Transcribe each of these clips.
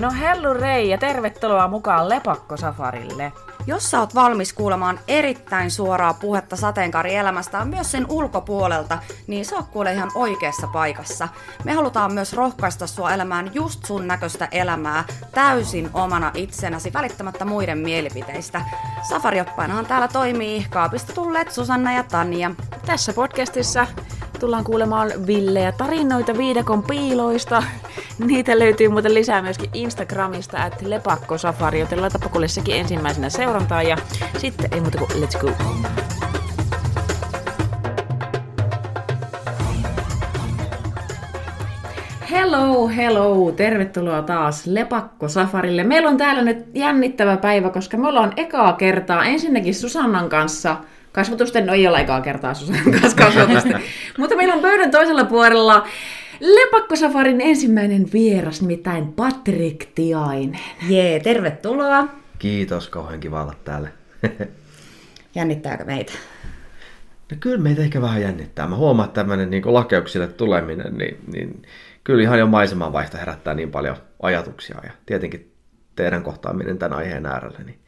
No hellu rei ja tervetuloa mukaan Lepakko-safarille. Jos sä oot valmis kuulemaan erittäin suoraa puhetta sateenkaarielämästä myös sen ulkopuolelta, niin sä oot kuule ihan oikeassa paikassa. Me halutaan myös rohkaista sua elämään just sun näköistä elämää täysin omana itsenäsi välittämättä muiden mielipiteistä. Safarioppainahan täällä toimii kaapista tulleet Susanna ja Tanja. Tässä podcastissa tullaan kuulemaan villejä tarinoita viidakon piiloista. Niitä löytyy muuten lisää myöskin Instagramista, että lepakkosafari, joten laitapa kuule sekin ensimmäisenä seurantaa ja sitten ei muuta kuin let's go. Hello, hello! Tervetuloa taas Lepakko-safarille. Meillä on täällä nyt jännittävä päivä, koska me ollaan ekaa kertaa ensinnäkin Susannan kanssa – Kasvatusten no ei ole ekaa kertaa Susannan kanssa kasvatusten. Mutta meillä on pöydän toisella puolella Lepakkosafarin ensimmäinen vieras, nimittäin Patrik Tiainen. Jee, tervetuloa. Kiitos, kauhean kiva olla täällä. Jännittääkö meitä? No kyllä meitä ehkä vähän jännittää. Mä huomaan, että tämmöinen niin lakeuksille tuleminen, niin, niin kyllä ihan jo maisemanvaihto herättää niin paljon ajatuksia. Ja tietenkin teidän kohtaaminen tämän aiheen äärellä. Niin.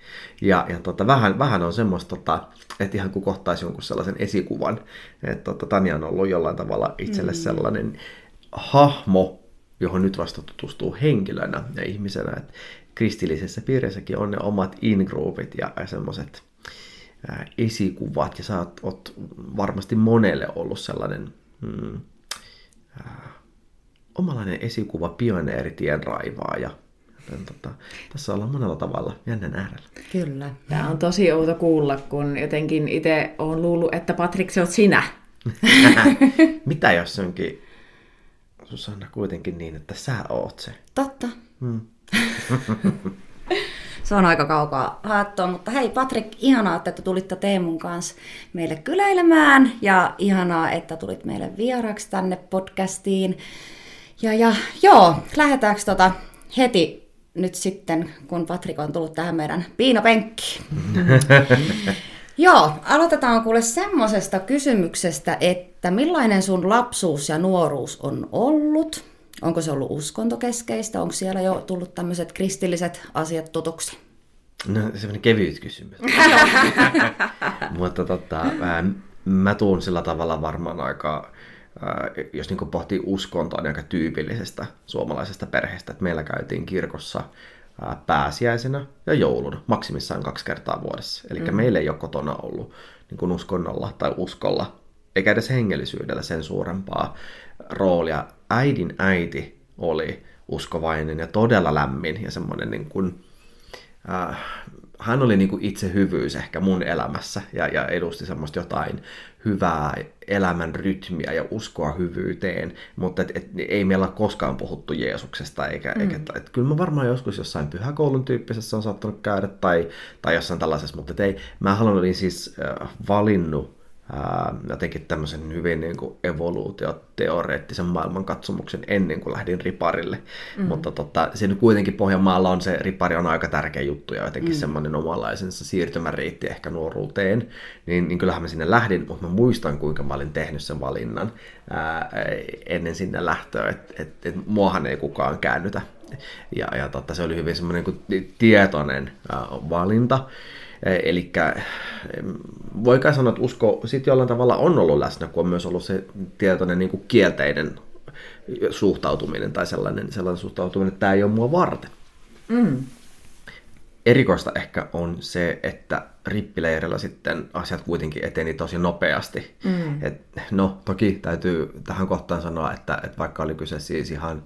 Ja, ja tota, vähän, vähän on semmoista, tota, että ihan kuin kohtaisi jonkun sellaisen esikuvan, että tota, Tanja on ollut jollain tavalla itselle mm. sellainen hahmo, johon nyt vasta tutustuu henkilönä ja ihmisenä. Että kristillisessä piirissäkin on ne omat in-groupit ja, ja semmoiset esikuvat, ja sä oot, oot varmasti monelle ollut sellainen mm, äh, omalainen esikuva, pioneeri, tienraivaaja, Joten tota, tässä ollaan monella tavalla jännän äärellä. Kyllä. Tämä on tosi outo kuulla, kun jotenkin itse on luullut, että Patrik, se oot sinä. Mitä jos se onkin Susanna kuitenkin niin, että sä oot se? Totta. Hmm. se on aika kaukaa haettua, mutta hei Patrik, ihanaa, että tulitte Teemun kanssa meille kyläilemään ja ihanaa, että tulit meille vieraksi tänne podcastiin. Ja, ja joo, lähdetäänkö tota heti nyt sitten, kun Patrik on tullut tähän meidän piinapenkkiin. Joo, aloitetaan kuule semmoisesta kysymyksestä, että millainen sun lapsuus ja nuoruus on ollut? Onko se ollut uskontokeskeistä? Onko siellä jo tullut tämmöiset kristilliset asiat tutuksi? No semmoinen kevyt kysymys. Mutta tota, mä tuun sillä tavalla varmaan aika jos niin pohtii uskontoa, niin aika tyypillisestä suomalaisesta perheestä, että meillä käytiin kirkossa pääsiäisenä ja jouluna, maksimissaan kaksi kertaa vuodessa. Eli mm. meillä ei ole kotona ollut niin kuin uskonnolla tai uskolla, eikä edes hengellisyydellä sen suurempaa roolia. Äidin äiti oli uskovainen ja todella lämmin ja semmoinen niin kuin, äh, hän oli niin kuin itse hyvyys ehkä mun elämässä ja, ja edusti semmoista jotain hyvää elämän rytmiä ja uskoa hyvyyteen, mutta et, et, ei meillä ole koskaan puhuttu Jeesuksesta, eikä, mm. eikä et, kyllä mä varmaan joskus jossain pyhäkoulun tyyppisessä on saattanut käydä tai, tai jossain tällaisessa, mutta et ei, mä haluan siis äh, valinnut ää, jotenkin tämmöisen hyvin niin kuin evoluutioteoreettisen maailmankatsomuksen ennen kuin lähdin riparille. Mm. Mutta tota, siinä kuitenkin Pohjanmaalla on se ripari on aika tärkeä juttu ja jotenkin mm. semmoinen omanlaisensa siirtymäreitti ehkä nuoruuteen. Niin, niin kyllähän mä sinne lähdin, mutta mä muistan kuinka mä olin tehnyt sen valinnan ää, ennen sinne lähtöä, että et, et, muahan ei kukaan käännytä. Ja, ja totta, se oli hyvin semmoinen niin tietoinen ää, valinta. Eli voi kai sanoa, että usko sitten jollain tavalla on ollut läsnä, kun on myös ollut se tietoinen niin kuin kielteinen suhtautuminen tai sellainen, sellainen suhtautuminen, että tämä ei ole mua varten. Mm. Erikoista ehkä on se, että rippileirillä sitten asiat kuitenkin eteni tosi nopeasti. Mm. Et, no toki täytyy tähän kohtaan sanoa, että, että vaikka oli kyse siis ihan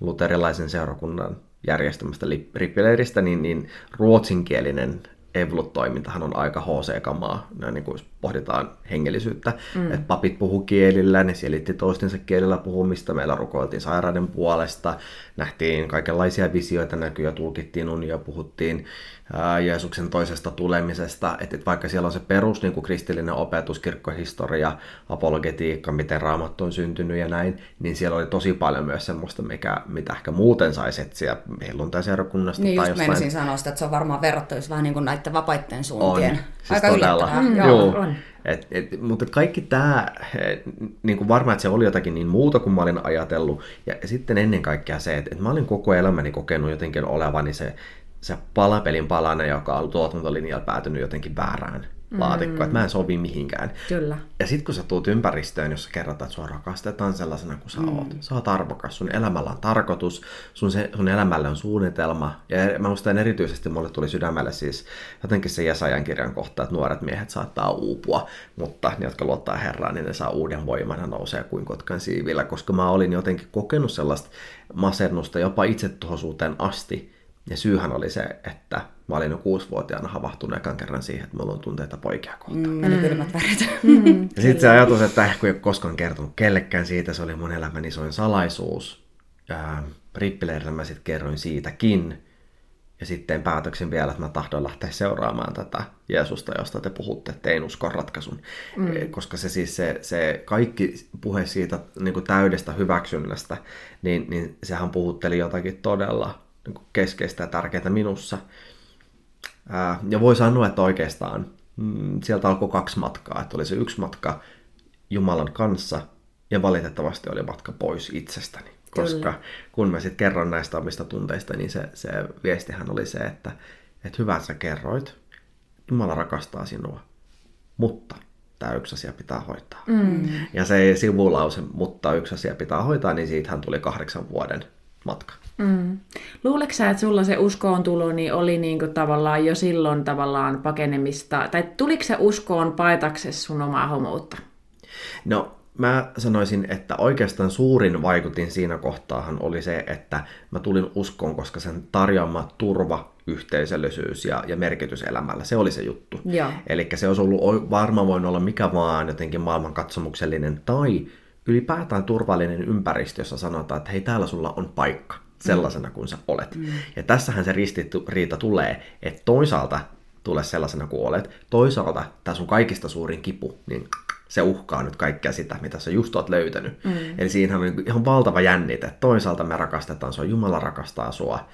luterilaisen seurakunnan järjestämästä rippileiristä, niin, niin ruotsinkielinen Evlut-toimintahan on aika HC-kamaa, näin niin kuin pohditaan hengellisyyttä. Mm. Et papit puhu kielillä, ne selitti toistensa kielellä puhumista, meillä rukoiltiin sairaiden puolesta, nähtiin kaikenlaisia visioita näkyä, tulkittiin unia, puhuttiin Jeesuksen toisesta tulemisesta, että et vaikka siellä on se perus niin kuin kristillinen opetus, kirkkohistoria, apologetiikka, miten raamattu on syntynyt ja näin, niin siellä oli tosi paljon myös semmoista, mikä, mitä ehkä muuten saisi etsiä helluntaiseurokunnasta. Niin tai just jostain... sanoa sitä, että se on varmaan verrattavissa vähän niin kuin näiden vapaiden suuntien. On, siis Aika todella. Mm. Joo, on. On. Et, et, mutta kaikki tämä, niin varmaan, että se oli jotakin niin muuta kuin mä olin ajatellut. Ja, sitten ennen kaikkea se, että, että mä olin koko elämäni kokenut jotenkin olevani se, se palapelin palanen, joka on tuotantolinjalla päätynyt jotenkin väärään laatikko, mm. että mä en sovi mihinkään. Kyllä. Ja sitten kun sä tuut ympäristöön, jossa kerrotaan, että sua rakastetaan sellaisena kuin sä mm. oot. Sä oot arvokas, sun elämällä on tarkoitus, sun, se, sun elämällä on suunnitelma. Ja mä muistan erityisesti, mulle tuli sydämelle siis jotenkin se Jesajan kirjan kohta, että nuoret miehet saattaa uupua, mutta ne, jotka luottaa Herraan, niin ne saa uuden voiman ja nousee kuin kotkan siivillä, koska mä olin jotenkin kokenut sellaista masennusta jopa itsetuhoisuuteen asti, ja syyhän oli se, että mä olin jo kuusivuotiaana havahtunut ekan kerran siihen, että mulla on tunteita poikia kohtaan. Mm, mm. kylmät värit. Mm, ja sitten se ajatus, että ehkä ei ole koskaan kertonut kellekään siitä, se oli mun elämän isoin salaisuus. Rippileirillä mä sitten kerroin siitäkin. Ja sitten päätöksen vielä, että mä tahdon lähteä seuraamaan tätä Jeesusta, josta te puhutte, tein uskon ratkaisun. Mm. Eh, koska se siis se, se kaikki puhe siitä niin kuin täydestä hyväksynnästä, niin, niin sehän puhutteli jotakin todella keskeistä ja tärkeää minussa. Ja voi sanoa, että oikeastaan mm, sieltä alkoi kaksi matkaa. Että oli se yksi matka Jumalan kanssa ja valitettavasti oli matka pois itsestäni. Koska Kyllä. kun mä sitten kerron näistä omista tunteista, niin se, se viestihän oli se, että, että hyvä sä kerroit, Jumala rakastaa sinua, mutta tämä yksi asia pitää hoitaa. Mm. Ja se sivulause, mutta yksi asia pitää hoitaa, niin siitähän tuli kahdeksan vuoden matka. Mm. Luuleeko sä, että sulla se uskoon tulo niin oli niinku tavallaan jo silloin tavallaan pakenemista, tai tuliko se uskoon paitaksesi sun omaa homoutta? No, mä sanoisin, että oikeastaan suurin vaikutin siinä kohtaahan oli se, että mä tulin uskoon, koska sen tarjoama turva, yhteisöllisyys ja, ja merkitys elämällä, se oli se juttu. Eli se olisi ollut varmaan voinut olla mikä vaan jotenkin maailmankatsomuksellinen tai ylipäätään turvallinen ympäristö, jossa sanotaan, että hei, täällä sulla on paikka sellaisena kuin sä olet. Mm. Ja tässähän se ristiriita tulee, että toisaalta tule sellaisena kuin olet, toisaalta tämä sun kaikista suurin kipu, niin se uhkaa nyt kaikkea sitä, mitä sä just oot löytänyt. Mm. Eli siinä on ihan valtava jännite, toisaalta me rakastetaan sua, Jumala rakastaa sua,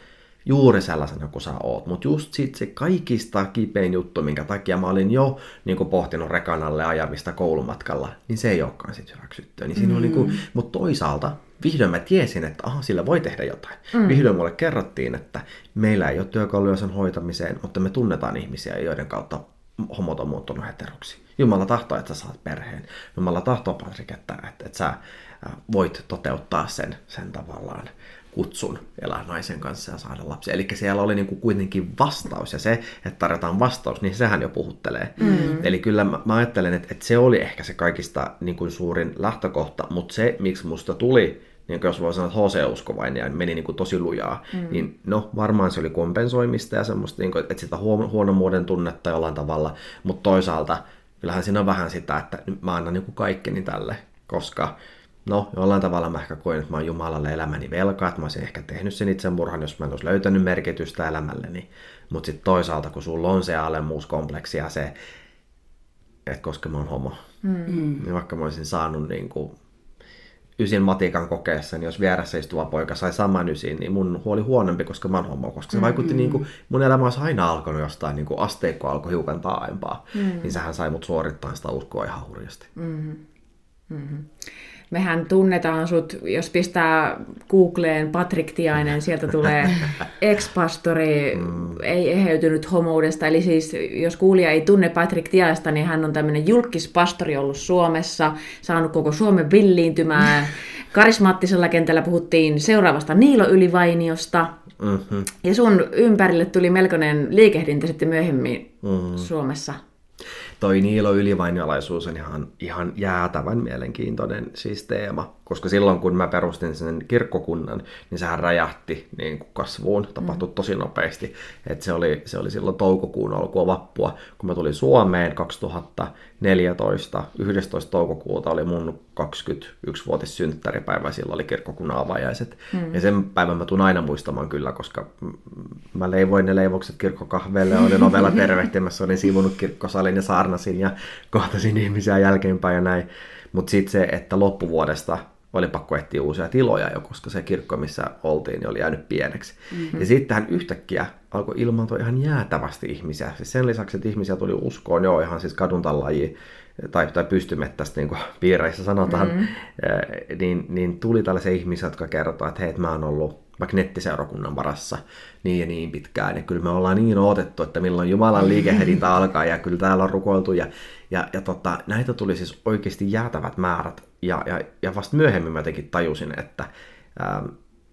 juuri sellaisena kuin sä oot. Mutta just sit se kaikista kipein juttu, minkä takia mä olin jo niin pohtinut rekanalle ajamista koulumatkalla, niin se ei olekaan sit hyväksyttyä. Niin siinä mm. niin kuin, mutta toisaalta vihdoin mä tiesin, että aha, sillä voi tehdä jotain. Mm. Vihdoin mulle kerrottiin, että meillä ei ole työkaluja sen hoitamiseen, mutta me tunnetaan ihmisiä, joiden kautta homot on muuttunut heteroksi. Jumala tahtoo, että sä saat perheen. Jumala tahtoo, Patrik, että, että, että sä voit toteuttaa sen, sen tavallaan kutsun elää naisen kanssa ja saada lapsia. Eli siellä oli niin kuin kuitenkin vastaus, ja se, että tarjotaan vastaus, niin sehän jo puhuttelee. Mm. Eli kyllä mä, mä ajattelen, että, että se oli ehkä se kaikista niin kuin suurin lähtökohta, mutta se, miksi musta tuli, niin jos voi sanoa, että HC-uskovainen ja meni niin kuin tosi lujaa, mm. niin no varmaan se oli kompensoimista ja semmoista, niin kuin, että sitä huono, huonomuuden tunnetta jollain tavalla, mutta toisaalta kyllähän siinä on vähän sitä, että mä annan niin kuin kaikkeni tälle, koska no, jollain tavalla mä ehkä koin, että mä oon Jumalalle elämäni velkaa, että mä olisin ehkä tehnyt sen itsemurhan, jos mä en olisi löytänyt merkitystä elämälleni. Mutta sitten toisaalta, kun sulla on se alemmuuskompleksi ja se, että koska mä oon homo, mm. niin vaikka mä olisin saanut niin kuin ysin matikan kokeessa, niin jos vieressä istuva poika sai saman ysin, niin mun huoli huonompi, koska mä oon homo, koska se vaikutti mm-hmm. niin kuin, mun elämä olisi aina alkanut jostain, niin kuin asteikko alkoi hiukan taaempaa, mm-hmm. niin sehän sai mut suorittaa sitä uskoa ihan hurjasti. Mm-hmm. Mm-hmm mehän tunnetaan sut, jos pistää Googleen Patrik Tiainen, sieltä tulee ex-pastori, mm. ei eheytynyt homoudesta. Eli siis, jos kuulija ei tunne Patrik Tiaista, niin hän on tämmöinen julkispastori ollut Suomessa, saanut koko Suomen villiintymään. Karismaattisella kentällä puhuttiin seuraavasta Niilo Ylivainiosta. Mm-hmm. Ja sun ympärille tuli melkoinen liikehdintä sitten myöhemmin mm-hmm. Suomessa toi Niilo ylivainjalaisuus on ihan, ihan jäätävän mielenkiintoinen siis teema, koska silloin kun mä perustin sen kirkkokunnan, niin sehän räjähti niin kuin kasvuun, tapahtui mm. tosi nopeasti. Et se, oli, se oli silloin toukokuun alkua vappua, kun mä tulin Suomeen 2014, 11. toukokuuta oli mun 21-vuotis synttäripäivä, silloin oli kirkkokunnan avajaiset. Mm. Ja sen päivän mä tuun aina muistamaan kyllä, koska mä leivoin ne leivokset kirkkokahveelle, olin ovella tervehtimässä, olin sivunut kirkkosalin ja saarnasin ja kohtasin ihmisiä jälkeenpäin ja näin. Mutta sitten se, että loppuvuodesta oli pakko etsiä uusia tiloja jo, koska se kirkko, missä oltiin, niin oli jäänyt pieneksi. Mm-hmm. Ja sitten yhtäkkiä alkoi ilmaantua ihan jäätävästi ihmisiä. Siis sen lisäksi, että ihmisiä tuli uskoon, joo, ihan siis kaduntallaji tai, tai pystymettästä, niin kuin piireissä sanotaan, mm-hmm. niin, niin tuli tällaisia ihmisiä, jotka kertovat, että hei, että mä oon ollut vaikka nettiseurakunnan varassa niin ja niin pitkään. Ja kyllä me ollaan niin odotettu, että milloin Jumalan liikehedintä alkaa ja kyllä täällä on rukoiltu. Ja, ja, ja tota, näitä tuli siis oikeasti jäätävät määrät. Ja, ja, ja vasta myöhemmin mä jotenkin tajusin, että, ähm,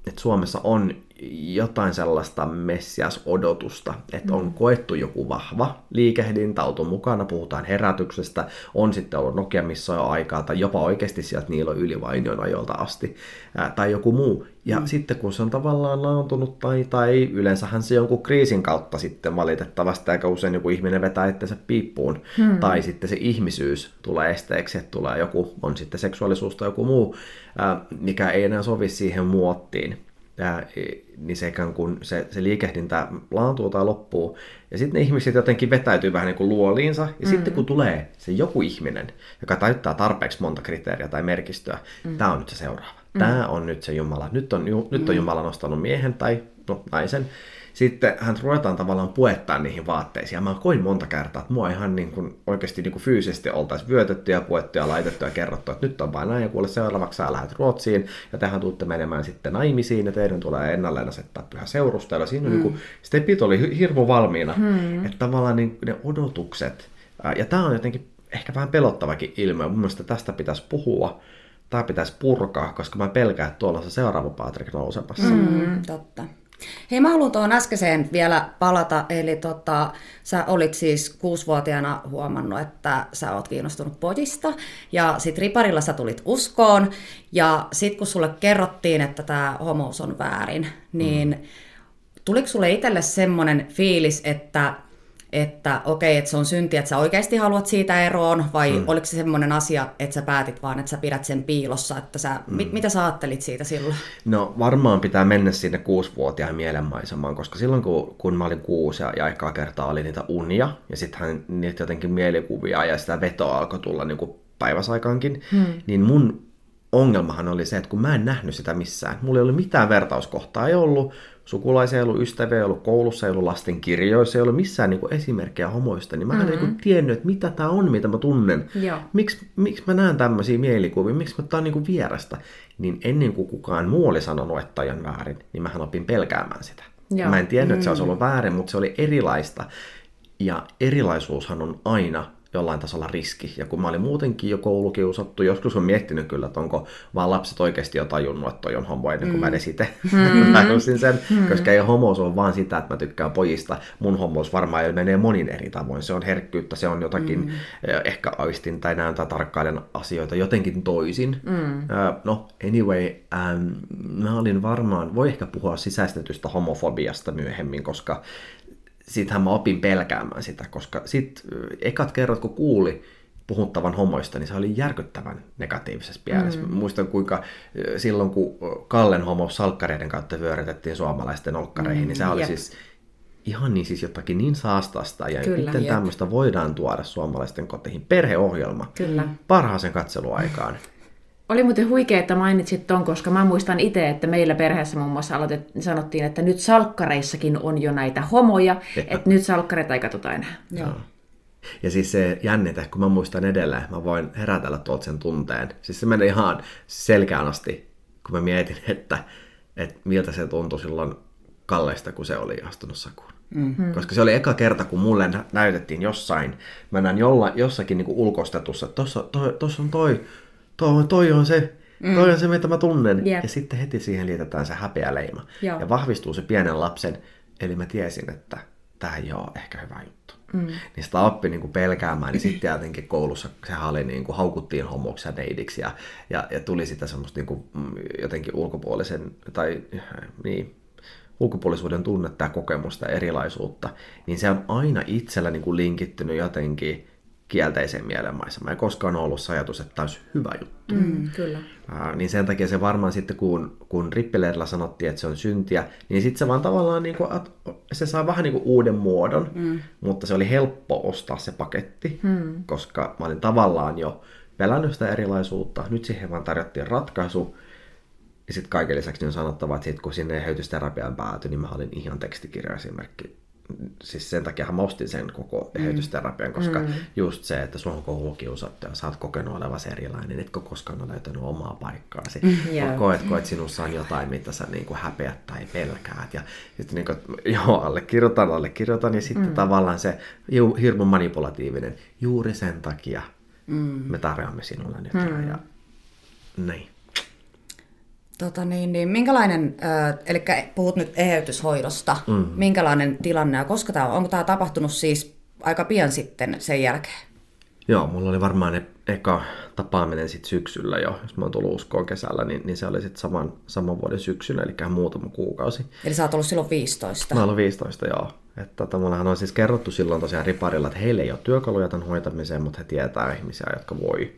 että Suomessa on jotain sellaista messias-odotusta, että on mm. koettu joku vahva liikehdintä, oltu mukana, puhutaan herätyksestä, on sitten ollut Nokia missä on aikaa, tai jopa oikeasti sieltä Niilo Ylivainion ajolta asti, ää, tai joku muu. Ja mm. sitten kun se on tavallaan laantunut, tai, tai yleensähän se jonkun kriisin kautta sitten valitettavasti, aika usein joku ihminen vetää itsensä piippuun, mm. tai sitten se ihmisyys tulee esteeksi, että tulee joku, on sitten seksuaalisuus tai joku muu, ää, mikä ei enää sovi siihen muottiin ja, niin se, kuin se, se liikehdintä laantuu tai loppuu. Ja sitten ne ihmiset jotenkin vetäytyy vähän niin kuin luoliinsa. Ja mm-hmm. sitten kun tulee se joku ihminen, joka täyttää tarpeeksi monta kriteeriä tai merkistöä, mm-hmm. tämä on nyt se seuraava. Mm-hmm. Tämä on nyt se Jumala. Nyt on, nyt on mm-hmm. Jumala nostanut miehen tai no, naisen sitten hän ruvetaan tavallaan puettaa niihin vaatteisiin. Ja mä koin monta kertaa, että mua ihan niin kuin oikeasti niin kuin fyysisesti oltaisiin vyötetty ja puettu ja laitettu ja kerrottu, että nyt on vain näin ja kuule seuraavaksi sä lähdet Ruotsiin ja tehän tuutte menemään sitten naimisiin ja teidän tulee ennalleen asettaa pyhä seurustelu. Siinä mm. niin kuin, stepit oli hirmu valmiina, mm. että tavallaan niin ne odotukset, ja tämä on jotenkin ehkä vähän pelottavakin ilmiö, mun mielestä tästä pitäisi puhua, tämä pitäisi purkaa, koska mä pelkään, että tuolla se seuraava Patrik nousemassa. Mm, totta. Hei, mä haluan tuohon äskeiseen vielä palata. Eli tota, sä olit siis kuusivuotiaana huomannut, että sä oot kiinnostunut pojista. Ja sit riparilla sä tulit uskoon. Ja sit kun sulle kerrottiin, että tämä homous on väärin, niin mm. tuliko sulle itselle semmoinen fiilis, että että okei, että se on synti, että sä oikeasti haluat siitä eroon, vai mm. oliko se semmoinen asia, että sä päätit vaan, että sä pidät sen piilossa, että sä, mm. mit, mitä sä ajattelit siitä silloin? No varmaan pitää mennä sinne kuusivuotiaan mielenmaisemaan, koska silloin kun, kun mä olin kuusi ja, ja aikaa kertaa oli niitä unia, ja sittenhän niitä jotenkin mielikuvia ja sitä vetoa alkoi tulla niin kuin päiväsaikaankin, mm. niin mun ongelmahan oli se, että kun mä en nähnyt sitä missään, mulla ei ollut mitään vertauskohtaa, ei ollut, sukulaisia ei ollut, ystäviä ei ollut, koulussa ei ollut, lasten kirjoissa ei ollut missään niin kuin esimerkkejä homoista, niin mä mm-hmm. en niin tiennyt, että mitä tämä on, mitä mä tunnen. Miksi miksi mä näen tämmöisiä mielikuvia, miksi mä tää on niin kuin vierestä. Niin ennen kuin kukaan muu oli sanonut, että on väärin, niin mähän opin pelkäämään sitä. Joo. Mä en tiennyt, että se olisi mm. ollut väärin, mutta se oli erilaista. Ja erilaisuushan on aina jollain tasolla riski. Ja kun mä olin muutenkin jo koulukiusattu, joskus on miettinyt kyllä, että onko vaan lapset oikeasti jo tajunnut, että toi on homo ennen kuin mm. mä edes itse mm. sen, mm. koska ei homous ole vaan sitä, että mä tykkään pojista. Mun homous varmaan menee monin eri tavoin. Se on herkkyyttä, se on jotakin, mm. Eh, ehkä aistin tai näen tai tarkkailen asioita jotenkin toisin. Mm. Uh, no, anyway, um, mä olin varmaan, voi ehkä puhua sisäistetystä homofobiasta myöhemmin, koska siitähän mä opin pelkäämään sitä, koska sit ekat kerrat kun kuuli puhuttavan homoista, niin se oli järkyttävän negatiivisessa mielessä. Mm. Muistan kuinka silloin, kun Kallen homo salkkareiden kautta vyörytettiin suomalaisten olkkareihin, mm, niin se oli jep. siis ihan niin siis jotakin niin saastasta ja Kyllä, miten jep. tämmöistä voidaan tuoda suomalaisten koteihin. Perheohjelma Kyllä. parhaaseen katseluaikaan. Oli muuten huikea, että mainitsit ton, koska mä muistan itse, että meillä perheessä muun muassa aloitet, sanottiin, että nyt salkkareissakin on jo näitä homoja, että nyt salkkareita ei katsota enää. Joo. Ja siis se jännite, kun mä muistan edelleen, mä voin herätellä tuolta sen tunteen. Siis se meni ihan selkeään asti, kun mä mietin, että, että miltä se tuntui silloin Kalleista, kun se oli astunut sakuun. Mm-hmm. Koska se oli eka kerta, kun mulle näytettiin jossain, mä näin jolla, jossakin niin ulkostetussa, että tossa on toi toi, toi on se, mm. toi on se, mitä mä tunnen. Yep. Ja sitten heti siihen liitetään se häpeä leima. Joo. Ja vahvistuu se pienen lapsen, eli mä tiesin, että tämä ei ole ehkä hyvä juttu. Mm. Niin sitä oppi niin kuin pelkäämään, niin sitten jotenkin koulussa sehän oli niin kuin, haukuttiin homoksi ja neidiksi ja, ja, ja tuli sitä semmoista niin kuin, mm, jotenkin ulkopuolisen, tai niin, ulkopuolisuuden tunnetta ja kokemusta ja erilaisuutta, niin se on aina itsellä niin kuin linkittynyt jotenkin kielteiseen mielenmaisemaan. Ei koskaan ollut se ajatus, että tämä olisi hyvä juttu. Mm, kyllä. Ää, niin sen takia se varmaan sitten, kun, kun Rippelerillä sanottiin, että se on syntiä, niin sitten se vaan tavallaan, niin kuin, se saa vähän niin kuin uuden muodon, mm. mutta se oli helppo ostaa se paketti, mm. koska mä olin tavallaan jo pelännyt sitä erilaisuutta, nyt siihen vaan tarjottiin ratkaisu, ja sitten kaiken lisäksi on sanottava, että sit kun sinne eheytysterapiaan päätyi, niin mä olin ihan tekstikirjaesimerkki siis sen takia mä ostin sen koko eheytysterapian, koska mm. just se, että sua on koulukiusattu ja sä oot kokenut olevasi erilainen, etkö koskaan ole löytänyt omaa paikkaasi. Mm, yeah. Koetko, että sinussa on jotain, mitä sä niin kuin häpeät tai pelkäät. Ja sitten niin kuin, joo, allekirjoitan, allekirjoitan. Ja sitten mm. tavallaan se hirmu manipulatiivinen, juuri sen takia mm. me tarjoamme sinulle nyt. Mm. Ja, niin. Tota niin, niin minkälainen, äh, eli puhut nyt eheytyshoidosta, mm. minkälainen tilanne ja koska tämä on? Onko tämä tapahtunut siis aika pian sitten sen jälkeen? Joo, mulla oli varmaan e- eka tapaaminen sitten syksyllä jo, jos mä oon tullut uskoon kesällä, niin, niin se oli sitten saman, saman vuoden syksynä, eli muutama kuukausi. Eli sä oot ollut silloin 15? Mä oon 15, joo. Että tota, mullahan on siis kerrottu silloin tosiaan riparilla, että heille ei ole työkaluja tämän hoitamiseen, mutta he tietää ihmisiä, jotka voi.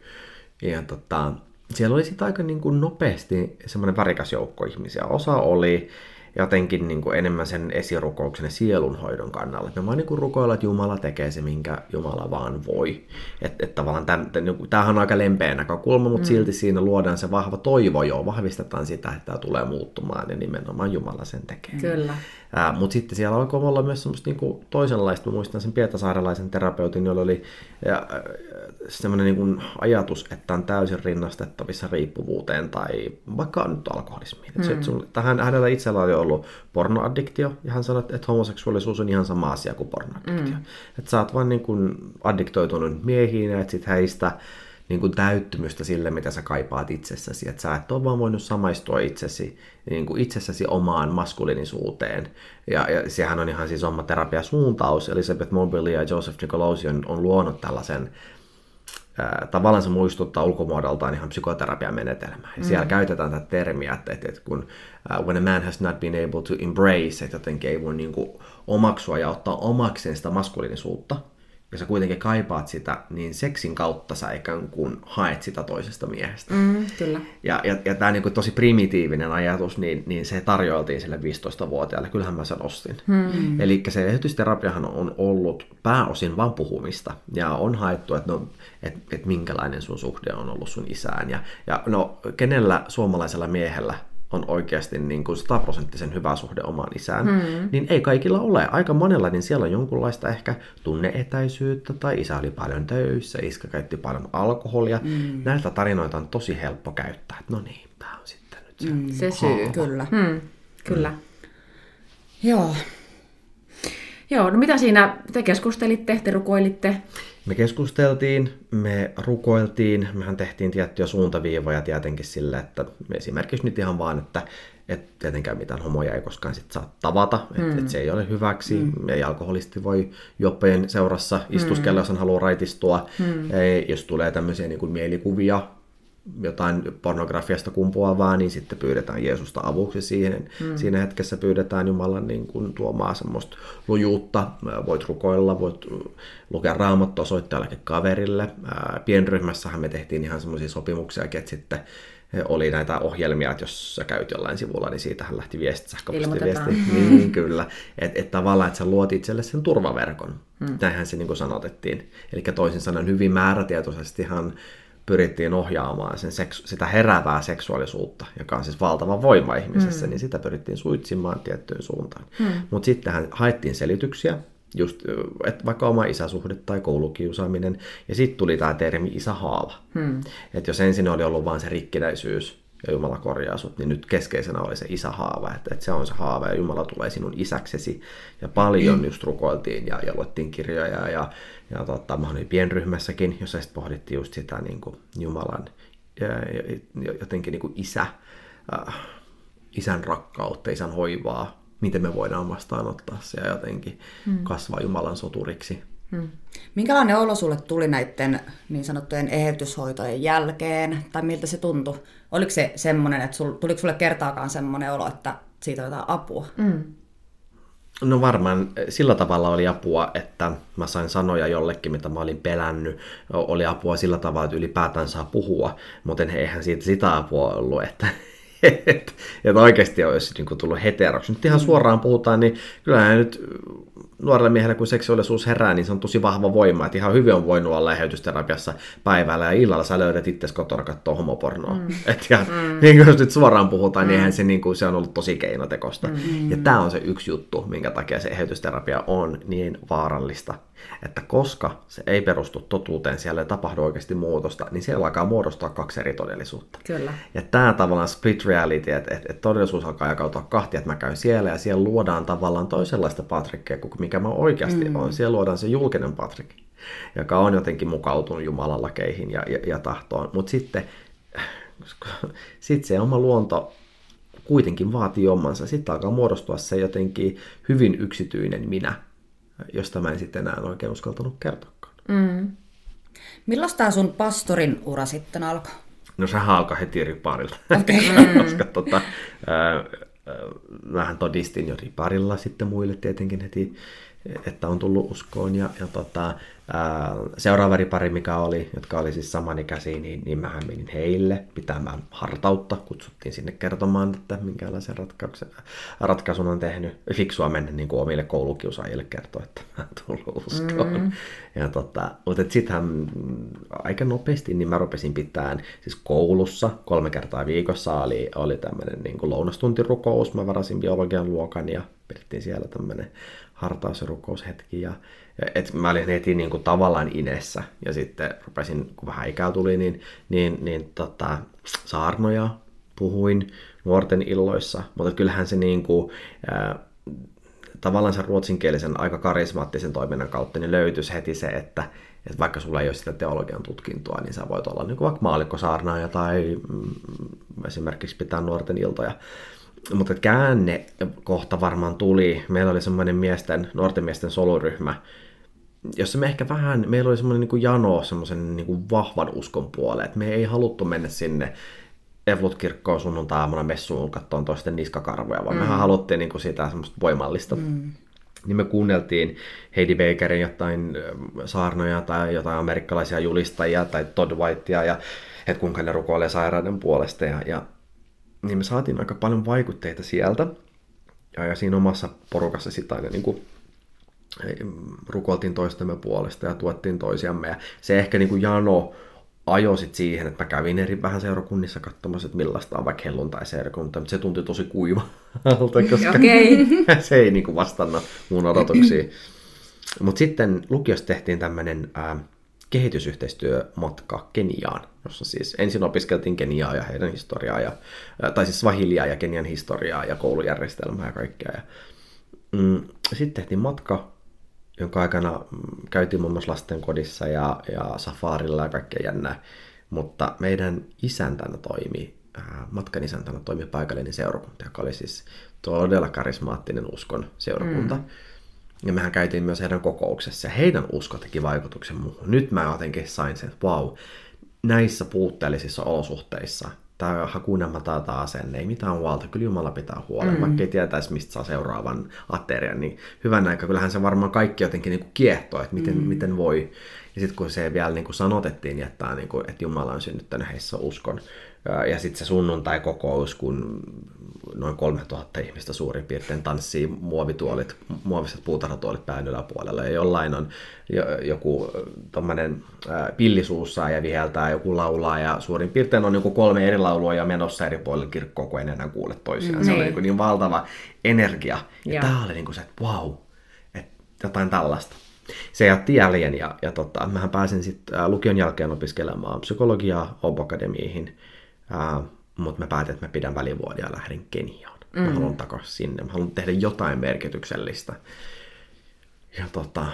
Ja tota, siellä oli sitten aika niin kuin nopeasti semmoinen värikäs joukko ihmisiä. Osa oli jotenkin niin kuin enemmän sen esirukouksen ja sielunhoidon kannalla. Me vaan niin kuin rukoilla, että Jumala tekee se, minkä Jumala vaan voi. Että et tavallaan täm, niin tämähän on aika lempeä näkökulma, mutta mm. silti siinä luodaan se vahva toivo jo, vahvistetaan sitä, että tämä tulee muuttumaan ja nimenomaan Jumala sen tekee. Kyllä. Mutta sitten siellä alkoi olla myös semmoista niinku toisenlaista. Mä muistan sen pietasaarelaisen terapeutin, jolla oli ja, semmoinen niinku ajatus, että on täysin rinnastettavissa riippuvuuteen tai vaikka nyt alkoholismiin. Mm. Se, sun, tähän, hänellä itsellä oli ollut pornoaddiktio ja hän sanoi, että homoseksuaalisuus on ihan sama asia kuin pornoaddiktio. Mm. Että sä oot vaan niinku addiktoitunut miehiin ja etsit heistä niin kuin täyttymystä sille, mitä sä kaipaat itsessäsi. Että sä et ole vaan voinut samaistua itsesi, niin kuin itsessäsi omaan maskuliinisuuteen. Ja, ja sehän on ihan siis oma terapiasuuntaus. Elizabeth Mobley ja Joseph Nicolosi on, on luonut tällaisen ää, tavallaan se muistuttaa ulkomuodoltaan ihan psykoterapian menetelmää. Ja siellä mm. käytetään tätä termiä, että, että, että kun uh, when a man has not been able to embrace, että jotenkin ei voi niin kuin, omaksua ja ottaa omakseen sitä maskuliinisuutta, ja sä kuitenkin kaipaat sitä, niin seksin kautta sä ikään kuin haet sitä toisesta miehestä. Mm, kyllä. Ja, ja, ja tämä niin tosi primitiivinen ajatus, niin, niin se tarjoiltiin sille 15-vuotiaalle. Kyllähän mä sen ostin. Mm. Eli se eheytysterapiahan on ollut pääosin vain puhumista. Ja on haettu, että no, et, et minkälainen sun suhde on ollut sun isään. Ja, ja no, kenellä suomalaisella miehellä on oikeasti niin kuin sataprosenttisen hyvä suhde omaan isään, hmm. niin ei kaikilla ole. Aika monella, niin siellä on jonkunlaista ehkä tunneetäisyyttä, tai isä oli paljon töissä, iskä käytti paljon alkoholia. Hmm. Näitä tarinoita on tosi helppo käyttää. No niin, tämä on sitten nyt se, hmm. se syy. Kyllä. Hmm. Kyllä. Hmm. Joo. Joo, no mitä siinä te keskustelitte, te rukoilitte? Me keskusteltiin, me rukoiltiin, mehän tehtiin tiettyjä suuntaviivoja tietenkin sille, että esimerkiksi nyt ihan vaan, että et tietenkään mitään homoja ei koskaan sit saa tavata, että mm. et se ei ole hyväksi. Mm. Ei alkoholisti voi joppeen seurassa istuskella, mm. jos hän haluaa raitistua. Mm. Ei, jos tulee tämmöisiä niin kuin mielikuvia jotain pornografiasta kumpuavaa, niin sitten pyydetään Jeesusta avuksi siihen. Mm. Siinä hetkessä pyydetään Jumalan niin kuin tuomaa semmoista lujuutta. Voit rukoilla, voit lukea raamattua soittajallekin kaverille. Pienryhmässähän me tehtiin ihan semmoisia sopimuksia, että sitten oli näitä ohjelmia, että jos sä käyt jollain sivulla, niin siitähän lähti viesti, sähköpostiviesti. Niin, kyllä. Että et tavallaan, että sä luot itselle sen turvaverkon. Hmm. Näinhän se niin kuin sanotettiin. Eli toisin sanoen hyvin määrätietoisestihan pyrittiin ohjaamaan sen seksu- sitä heräävää seksuaalisuutta, joka on siis valtava voima ihmisessä, mm. niin sitä pyrittiin suitsimaan tiettyyn suuntaan. Mm. Mutta sittenhän haettiin selityksiä, just että vaikka oma isäsuhde tai koulukiusaaminen, ja sitten tuli tämä termi isähaava. Mm. Että jos ensin oli ollut vain se rikkinäisyys, ja Jumala korjaa sut, niin nyt keskeisenä oli se isähaava, että, että se on se haava ja Jumala tulee sinun isäksesi. Ja paljon just rukoiltiin ja, ja luettiin kirjoja ja, ja tota, mä olin pienryhmässäkin, jossa sitten pohdittiin just sitä niin kuin Jumalan jotenkin niin kuin isä, äh, isän rakkautta, isän hoivaa, miten me voidaan vastaanottaa se ja jotenkin hmm. kasvaa Jumalan soturiksi. Hmm. Minkälainen olo sulle tuli näiden niin sanottujen eheytyshoitojen jälkeen, tai miltä se tuntui? Oliko se semmoinen, että sul, tuliko sulle kertaakaan semmoinen olo, että siitä on jotain apua? Mm. No varmaan sillä tavalla oli apua, että mä sain sanoja jollekin, mitä mä olin pelännyt. Oli apua sillä tavalla, että ylipäätään saa puhua, mutta eihän siitä sitä apua ollut, että, että, että oikeasti olisi niin kuin tullut heteroksi. Nyt ihan mm. suoraan puhutaan, niin kyllähän nyt nuorelle miehelle, kun seksuaalisuus herää, niin se on tosi vahva voima, että ihan hyvin on voinut olla eheytysterapiassa päivällä ja illalla sä löydät itse kotona katsoa homopornoa. Mm. Et ja, mm. niin jos nyt suoraan puhutaan, mm. niin eihän se, niin kuin, se on ollut tosi keinotekosta. Mm. Ja tämä on se yksi juttu, minkä takia se eheytysterapia on niin vaarallista. Että koska se ei perustu totuuteen, siellä ei tapahdu oikeasti muutosta, niin siellä alkaa muodostua kaksi eri todellisuutta. Kyllä. Ja tämä tavallaan split reality, että, että, että todellisuus alkaa jakautua kahtia, että mä käyn siellä ja siellä luodaan tavallaan toisenlaista Patrickia kuin mikä mä oikeasti mm. on. Siellä luodaan se julkinen Patrick, joka on jotenkin mukautunut Jumalan lakeihin ja, ja, ja tahtoon. Mutta sitten sit se oma luonto kuitenkin vaatii omansa. Sitten alkaa muodostua se jotenkin hyvin yksityinen minä, josta mä en sitten enää oikein uskaltanut kertoakaan. Mm. Milloin tämä sun pastorin ura sitten alkoi? No sehän alkoi heti riparilta. Okay. Koska tota, vähän todistin jo riparilla sitten muille tietenkin heti, että on tullut uskoon. Ja, ja tota, seuraava ripari, mikä oli, jotka oli siis samanikäisiä, niin, niin mähän menin heille pitämään hartautta. Kutsuttiin sinne kertomaan, että minkälaisen ratkaisun on tehnyt. Fiksua mennä niin kuin omille koulukiusaajille kertoa, että mä oon tullut uskoon. Mm. Ja tota, mutta sittenhän aika nopeasti niin mä rupesin pitämään siis koulussa kolme kertaa viikossa oli, oli tämmöinen niin kuin lounastuntirukous. Mä varasin biologian luokan ja pidettiin siellä tämmöinen hartaus- ja. Ja, et mä olin heti niin kuin tavallaan inessä ja sitten rupesin, kun vähän ikää tuli, niin, niin, niin tota, saarnoja puhuin nuorten illoissa, mutta kyllähän se niin kuin, ää, tavallaan sen ruotsinkielisen aika karismaattisen toiminnan kautta niin löytyisi heti se, että, että vaikka sulla ei ole sitä teologian tutkintoa, niin sä voit olla niin kuin vaikka maallikkosaarnaaja tai mm, esimerkiksi pitää nuorten iltoja mutta käänne kohta varmaan tuli. Meillä oli semmoinen miesten, nuorten miesten soluryhmä, jossa me ehkä vähän, meillä oli semmoinen niin jano semmoisen niin vahvan uskon puoleen, että me ei haluttu mennä sinne Evlut-kirkkoon sunnuntai-aamuna messuun katsomaan toisten niskakarvoja, vaan mm. mehän haluttiin niin kuin sitä semmoista voimallista. Mm. Niin me kuunneltiin Heidi Bakerin jotain saarnoja tai jotain amerikkalaisia julistajia tai Todd Whitea ja että kuinka ne rukoilee sairauden puolesta ja, ja niin me saatiin aika paljon vaikutteita sieltä. Ja, ja siinä omassa porukassa sitten aina niin kuin, rukoiltiin toistemme puolesta ja tuettiin toisiamme. Ja se ehkä niin kuin jano ajoi sit siihen, että mä kävin eri vähän seurakunnissa katsomassa, että millaista on vaikka helluntai-seurakunta, mutta se tuntui tosi kuiva koska okay. se ei niin kuin vastannut mun odotuksiin. Mutta sitten lukiossa tehtiin tämmöinen kehitysyhteistyömatka Keniaan, jossa siis ensin opiskeltiin Keniaa ja heidän historiaa, ja, tai siis Swahilia ja Kenian historiaa ja koulujärjestelmää ja kaikkea. Ja, mm, sitten tehtiin matka, jonka aikana mm, käytiin muun muassa lastenkodissa ja, ja safarilla ja kaikkea jännää, mutta meidän isäntänä toimi, matkan isäntänä toimi paikallinen seurakunta, joka oli siis todella karismaattinen uskon seurakunta. Mm ja mehän käytiin myös heidän kokouksessa ja heidän usko teki vaikutuksen muuhun. Nyt mä jotenkin sain sen, että vau, näissä puutteellisissa olosuhteissa tämä Hakuna Matata asenne, ei mitään huolta, kyllä Jumala pitää huolen, mm. vaikka ei tietäisi, mistä saa seuraavan aterian, niin hyvän aika, kyllähän se varmaan kaikki jotenkin niin kuin kiehtoo, että miten, mm. miten voi. Ja sitten kun se vielä niin kuin sanotettiin, että, niin kuin, että Jumala on synnyttänyt heissä uskon, ja sitten se sunnuntai-kokous, kun noin 3000 ihmistä suurin piirtein tanssii muovituolit, muoviset puutarhatuolit pään yläpuolella ja jollain on joku tommonen pillisuussa ja viheltää, joku laulaa ja suurin piirtein on joku kolme eri laulua ja menossa eri puolilla kirkkoa, kun en enää kuule toisiaan. Mm, se oli niin, niin valtava energia. Ja, ja. tämä oli niin kuin se, että wow, että jotain tällaista. Se jätti jäljen ja, ja tota, mähän pääsin sitten lukion jälkeen opiskelemaan psykologiaa Obakademiihin Mutta mä päätin, että mä pidän välivuodia ja lähden Keniaan. Mm. Mä haluan takaisin sinne. Mä haluan tehdä jotain merkityksellistä. Ja tota,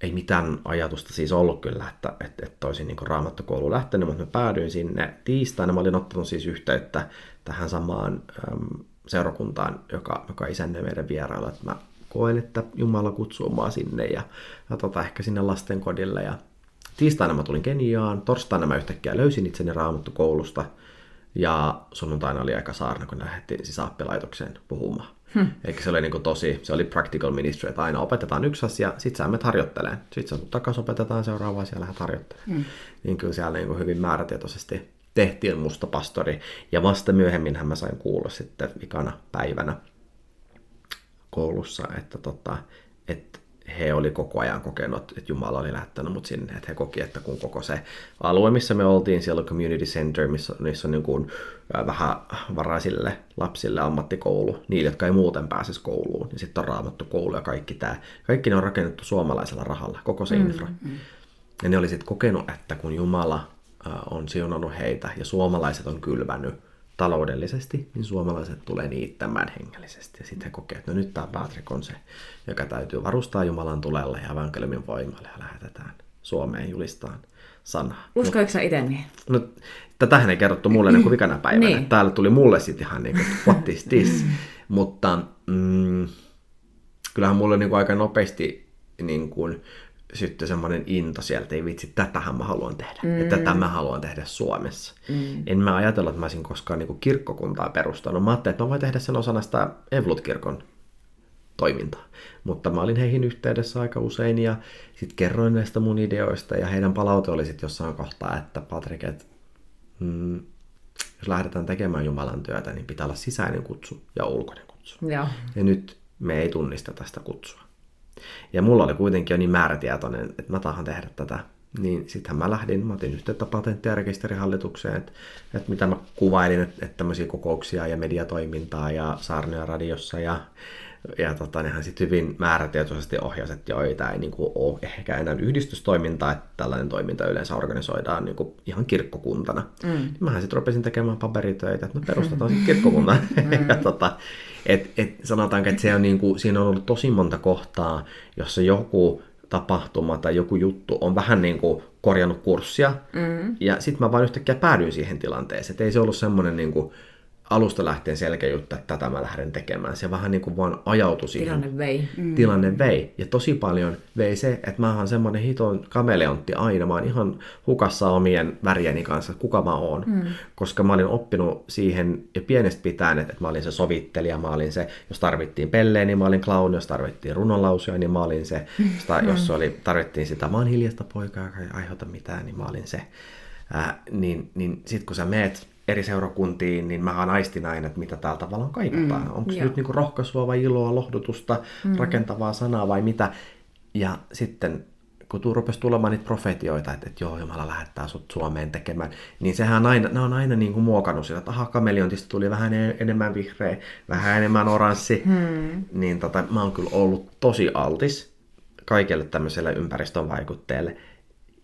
ei mitään ajatusta siis ollut kyllä, että, että, että olisin niin raamattokouluun lähtenyt, mutta mä päädyin sinne tiistaina. Mä olin ottanut siis yhteyttä tähän samaan äm, seurakuntaan, joka, joka isännöi meidän vierailla, että mä koen, että Jumala kutsuu mua sinne ja, ja tota, ehkä sinne lastenkodille. Ja tiistaina mä tulin Keniaan, torstaina mä yhtäkkiä löysin itseni raamattokoulusta koulusta ja sunnuntaina oli aika saarna, kun lähdettiin siis appilaitokseen puhumaan. Hmm. Eli se oli niin tosi, se oli practical ministry, että aina opetetaan yksi asia, sit sä menet harjoittelemaan. Sitten sä takaisin opetetaan seuraavaa ja lähdet harjoittelemaan. Hmm. Niin kyllä siellä niin hyvin määrätietoisesti tehtiin musta pastori. Ja vasta myöhemmin mä sain kuulla sitten vikana päivänä koulussa, että tota, että he oli koko ajan kokenut, että Jumala oli lähettänyt mut sinne, että he koki, että kun koko se alue, missä me oltiin, siellä on community center, missä, missä on niin kuin vähän varaisille lapsille ammattikoulu, niille, jotka ei muuten pääsisi kouluun, ja sitten on raamattu koulu ja kaikki tämä. Kaikki ne on rakennettu suomalaisella rahalla, koko se infra. Mm-hmm. Ja ne oli sitten kokenut, että kun Jumala on siunannut heitä ja suomalaiset on kylvänyt taloudellisesti, niin suomalaiset tulee niittämään hengellisesti. Ja sitten he kokee, että no nyt tämä Patrick on se, joka täytyy varustaa Jumalan tulella ja evankeliumin voimalla ja lähetetään Suomeen julistaan sanaa. Uskoiko sä itse niin? No, tätähän ei kerrottu mulle niin kuin vikana päivänä. niin. Täällä tuli mulle sitten ihan niin kuin, what is this? Mutta mm, kyllähän mulle niin kuin aika nopeasti niin kuin, sitten semmoinen into sieltä, ei vitsi, tätähän mä haluan tehdä. Mm. Ja tätä mä haluan tehdä Suomessa. Mm. En mä ajatella, että mä olisin koskaan niin kirkkokuntaa perustanut. Mä ajattelin, että mä voin tehdä sen osana sitä Evlut-kirkon toimintaa. Mutta mä olin heihin yhteydessä aika usein ja sitten kerroin näistä mun ideoista ja heidän palaute oli sitten jossain kohtaa, että Patrik, että mm, jos lähdetään tekemään Jumalan työtä, niin pitää olla sisäinen kutsu ja ulkoinen kutsu. Ja, ja nyt me ei tunnista tästä kutsua. Ja mulla oli kuitenkin jo niin määrätietoinen, että mä tahan tehdä tätä. Niin sittenhän mä lähdin, mä otin yhteyttä patentti- ja rekisterihallitukseen, että, että mitä mä kuvailin, että, että tämmöisiä kokouksia ja mediatoimintaa ja saarnoja radiossa ja ja tota, nehän sitten hyvin määrätietoisesti ohjasi, että joo, tämä ei niinku ole ehkä enää yhdistystoimintaa, että tällainen toiminta yleensä organisoidaan niinku ihan kirkkokuntana. Mm. Mähän sitten rupesin tekemään paperitöitä, että no perustetaan sitten kirkkokunta. Mm. ja tota, et, et, sanotaanko, että se on niinku, siinä on ollut tosi monta kohtaa, jossa joku tapahtuma tai joku juttu on vähän niin kuin korjannut kurssia. Mm. Ja sitten mä vaan yhtäkkiä päädyin siihen tilanteeseen. Että ei se ollut semmoinen niin kuin, alusta lähtien selkeä juttu, että tätä mä lähden tekemään. Se vähän niin kuin vaan ajautui siihen. Tilanne vei. Mm. Tilanne vei. Ja tosi paljon vei se, että mä oon semmoinen hiton kameleontti aina. Mä oon ihan hukassa omien värieni kanssa, kuka mä oon. Mm. Koska mä olin oppinut siihen ja pienestä pitäen, että mä olin se sovittelija, mä olin se, jos tarvittiin pelleä, niin mä olin clown, jos tarvittiin runonlausuja, niin mä olin se. Mm. Jos oli, tarvittiin sitä, mä oon hiljasta poikaa, joka ei aiheuta mitään, niin mä olin se. Ää, niin niin sitten kun sä meet eri seurakuntiin, niin mä aistin aina, että mitä täällä tavallaan kaipaa. Mm, Onko se nyt niinku rohkaisua vai iloa, lohdutusta, mm. rakentavaa sanaa vai mitä. Ja sitten kun tuu rupesi tulemaan niitä profetioita, että, että joo, Jumala lähettää sut Suomeen tekemään, niin sehän aina, ne on aina niin kuin muokannut sillä, että aha, kameliontista tuli vähän enemmän vihreä, vähän enemmän oranssi. Hmm. Niin tota, mä oon kyllä ollut tosi altis kaikille tämmöiselle ympäristön vaikutteelle.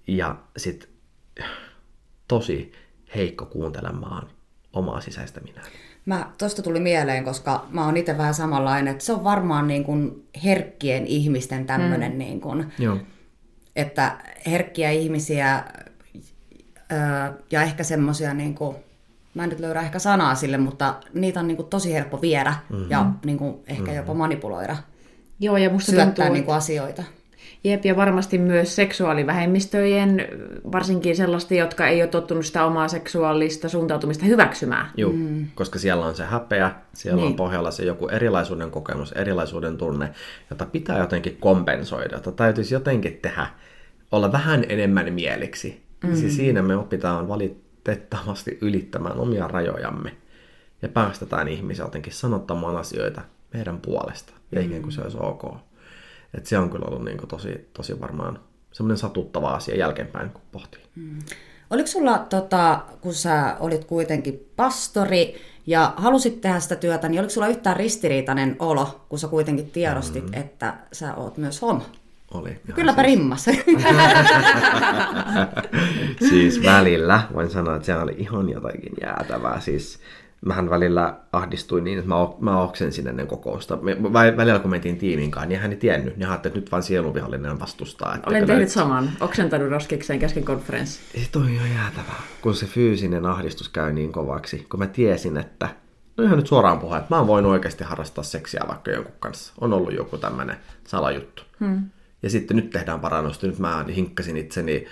Ja sit tosi heikko kuuntelemaan omaa sisäistä minää. Mä, tosta tuli mieleen, koska mä oon itse vähän samanlainen, että se on varmaan niin kuin herkkien ihmisten tämmöinen, mm. niin kuin, Joo. että herkkiä ihmisiä ja ehkä semmoisia, niin kuin, mä en nyt löydä ehkä sanaa sille, mutta niitä on niin kuin tosi helppo viedä mm-hmm. ja niin kuin, ehkä mm-hmm. jopa manipuloida. Joo, ja musta syöttää tuntuu, niin kuin asioita. Jep, ja varmasti myös seksuaalivähemmistöjen, varsinkin sellaista, jotka ei ole tottunut sitä omaa seksuaalista suuntautumista hyväksymään. Joo, mm. koska siellä on se häpeä, siellä niin. on pohjalla se joku erilaisuuden kokemus, erilaisuuden tunne, jota pitää jotenkin kompensoida, jota täytyisi jotenkin tehdä, olla vähän enemmän mieliksi. Mm. Siis siinä me opitaan valitettavasti ylittämään omia rajojamme ja päästetään ihmisiä jotenkin sanottamaan asioita meidän puolesta, ja mm. ikään kuin se olisi ok. Et se on kyllä ollut niin kuin tosi, tosi varmaan semmoinen satuttava asia jälkeenpäin, kun pohtii. Mm. Oliko sulla, tota, kun sä olit kuitenkin pastori ja halusit tehdä sitä työtä, niin oliko sulla yhtään ristiriitainen olo, kun sä kuitenkin tiedostit, mm. että sä oot myös homo? Oli. Kylläpä siis... rimmas. siis välillä voin sanoa, että se oli ihan jotakin jäätävää. Siis mähän välillä ahdistuin niin, että mä, mä oksensin ennen kokousta. Me, välillä kun mentiin tiimin kanssa, niin hän ei tiennyt. Niin ajattelin, että nyt vaan sielunvihollinen vastustaa. Että Olen tehnyt nyt... saman. Oksentanut roskikseen kesken konferenssi. Se toi on jäätävää, kun se fyysinen ahdistus käy niin kovaksi. Kun mä tiesin, että no ihan nyt suoraan puhua, että mä oon voinut oikeasti harrastaa seksiä vaikka jonkun kanssa. On ollut joku tämmöinen salajuttu. Hmm. Ja sitten nyt tehdään parannusta. Nyt mä hinkkasin itseni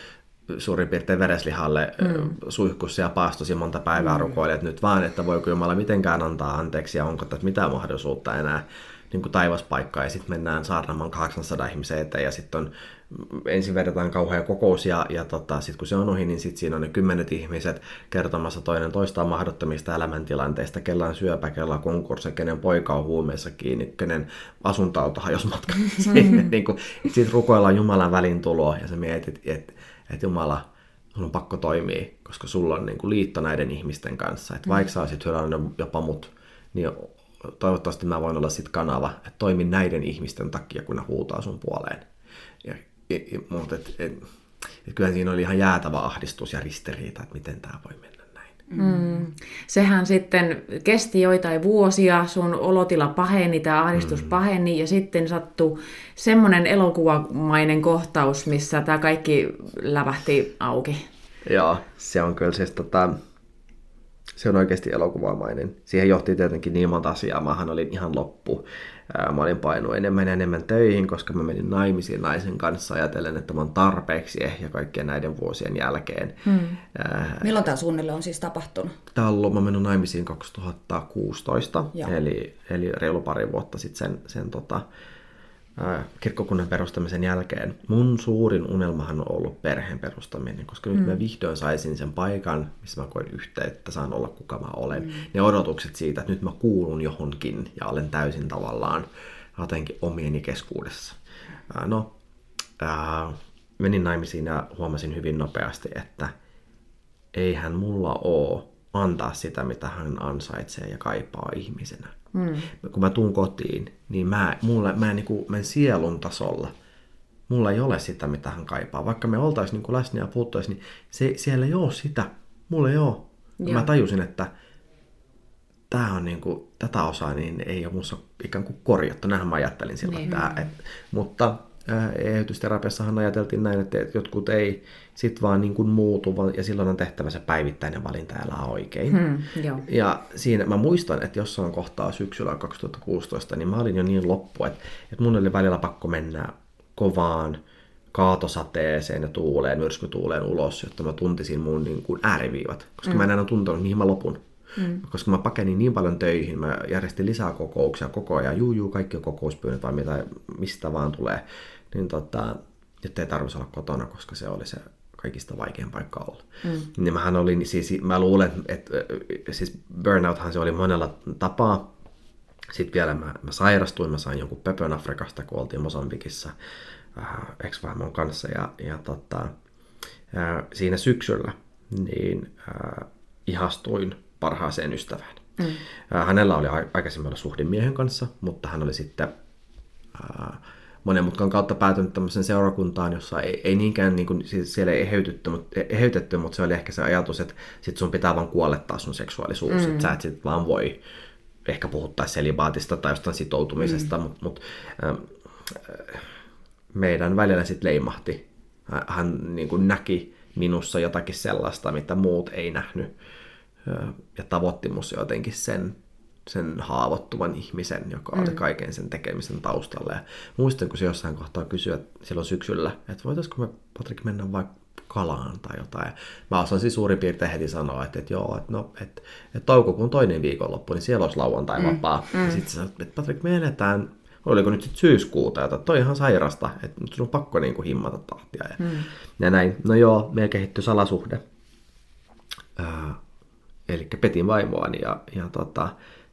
suurin piirtein vereslihalle mm. suihkussa ja paastosi monta päivää mm. rukoilet nyt vaan, että voiko Jumala mitenkään antaa anteeksi ja onko tässä mitään mahdollisuutta enää niin kuin taivaspaikkaa ja sitten mennään saarnamaan 800 ihmisen eteen ja sitten on ensin vedetään kauhean kokous ja, ja tota, sitten kun se on ohi, niin sitten siinä on ne kymmenet ihmiset kertomassa toinen toistaan mahdottomista elämäntilanteista, kellä on syöpä, kellä on konkurssi, kenen poika on huumeessa kiinni, kenen asuntauto hajosi matka. Mm-hmm. niin sitten rukoillaan Jumalan välintuloa ja sä mietit, että et Jumala, sun on pakko toimia, koska sulla on niin kuin liitto näiden ihmisten kanssa. Että vaikka sä olisit jopa mut, niin toivottavasti mä voin olla sit kanava, että toimin näiden ihmisten takia, kun ne huutaa sun puoleen. Ja, ja, ja, mutta et, et, et kyllä siinä oli ihan jäätävä ahdistus ja ristiriita, että miten tämä voi mennä. Mm. Sehän sitten kesti joitain vuosia, sun olotila paheni, tämä ahdistus mm. paheni, ja sitten sattui semmoinen elokuvamainen kohtaus, missä tämä kaikki lävähti auki. Joo, se on kyllä siis tota, se on oikeasti elokuvamainen. Siihen johti tietenkin niin monta asiaa. Mähän olin ihan loppu. Mä olin painunut enemmän ja enemmän töihin, koska mä menin naimisiin naisen kanssa ajatellen, että mä oon tarpeeksi ehkä kaikkien näiden vuosien jälkeen. Hmm. Äh, Milloin tämä suunnilleen on siis tapahtunut? Tämä on ollut, mä menin naimisiin 2016, eli, eli reilu pari vuotta sitten sen, sen tota, kirkkokunnan perustamisen jälkeen. Mun suurin unelmahan on ollut perheen perustaminen, koska mm. nyt mä vihdoin saisin sen paikan, missä mä koin yhteyttä, saan olla kuka mä olen. Mm. Ne odotukset siitä, että nyt mä kuulun johonkin ja olen täysin tavallaan jotenkin omieni keskuudessa. No, äh, menin naimisiin ja huomasin hyvin nopeasti, että eihän mulla ole antaa sitä, mitä hän ansaitsee ja kaipaa ihmisenä. Mm. Kun mä tuun kotiin, niin mä, mulla, mä, niin kuin, mä sielun tasolla, mulla ei ole sitä, mitä hän kaipaa. Vaikka me oltaisiin niin läsnä ja puhuttaisiin, niin se, siellä ei ole sitä. Mulla ei ole. Ja mä tajusin, että tämä on niin kuin, tätä osaa niin ei ole musta ikään kuin korjattu. Näinhän mä ajattelin silloin. Niin. Tämä, et, mutta eheytysterapiassahan ajateltiin näin, että jotkut ei sit vaan niin kuin muutu, ja silloin on tehtävä se päivittäinen valinta ja elää oikein. Hmm, joo. Ja siinä mä muistan, että jossain kohtaa syksyllä 2016, niin mä olin jo niin loppu, että, että mun oli välillä pakko mennä kovaan kaatosateeseen ja tuuleen, myrskytuuleen ulos, jotta mä tuntisin mun niin kuin ääriviivat, koska mm. mä en enää tuntunut, mihin mä lopun. Mm. Koska mä pakenin niin paljon töihin, mä järjestin lisää kokouksia koko ajan, juu, juu kaikki on kokouspyynnöt vai mitä, mistä vaan tulee niin tota, että ei tarvitsisi olla kotona, koska se oli se kaikista vaikein paikka olla. Mm. Niin mähän olin, siis mä luulen, että siis burnouthan se oli monella tapaa. Sitten vielä mä, mä sairastuin, mä sain jonkun pöpön Afrikasta, kun oltiin Mosambikissa äh, ex-vaimon kanssa. Ja, ja tota, äh, siinä syksyllä niin äh, ihastuin parhaaseen ystävään. Mm. Äh, hänellä oli aikaisemmin ollut suhde miehen kanssa, mutta hän oli sitten äh, monen mutkan kautta päätynyt tämmöisen seurakuntaan, jossa ei, ei niinkään, niin kuin, siis siellä ei eheytetty, mutta, eheytetty, mutta se oli ehkä se ajatus, että sit sun pitää vaan kuolettaa sun seksuaalisuus, mm. että sä et sit vaan voi ehkä puhuttaa selibaatista tai jostain sitoutumisesta, mm. mutta mut, äh, meidän välillä sitten leimahti. Hän niin kuin näki minussa jotakin sellaista, mitä muut ei nähnyt ja tavoitti musta jotenkin sen sen haavoittuvan ihmisen, joka mm. oli kaiken sen tekemisen taustalla. Ja muistan, kun se jossain kohtaa kysyä silloin syksyllä, että voitaisiko me Patrik mennä vaikka kalaan tai jotain. Mä osasin suurin piirtein heti sanoa, että, että joo, että, no, että, että toukokuun toinen viikonloppu, niin siellä olisi lauantai mm. vapaa. Mm. Ja sitten sanoit, että Patrik, me eletään, oliko nyt sitten syyskuuta, että toi ihan sairasta, että nyt sun on pakko niin kuin himmata tahtia. Ja, mm. ja näin, no joo, meillä kehittyi salasuhde. Äh, eli petin vaimoani ja, ja tota,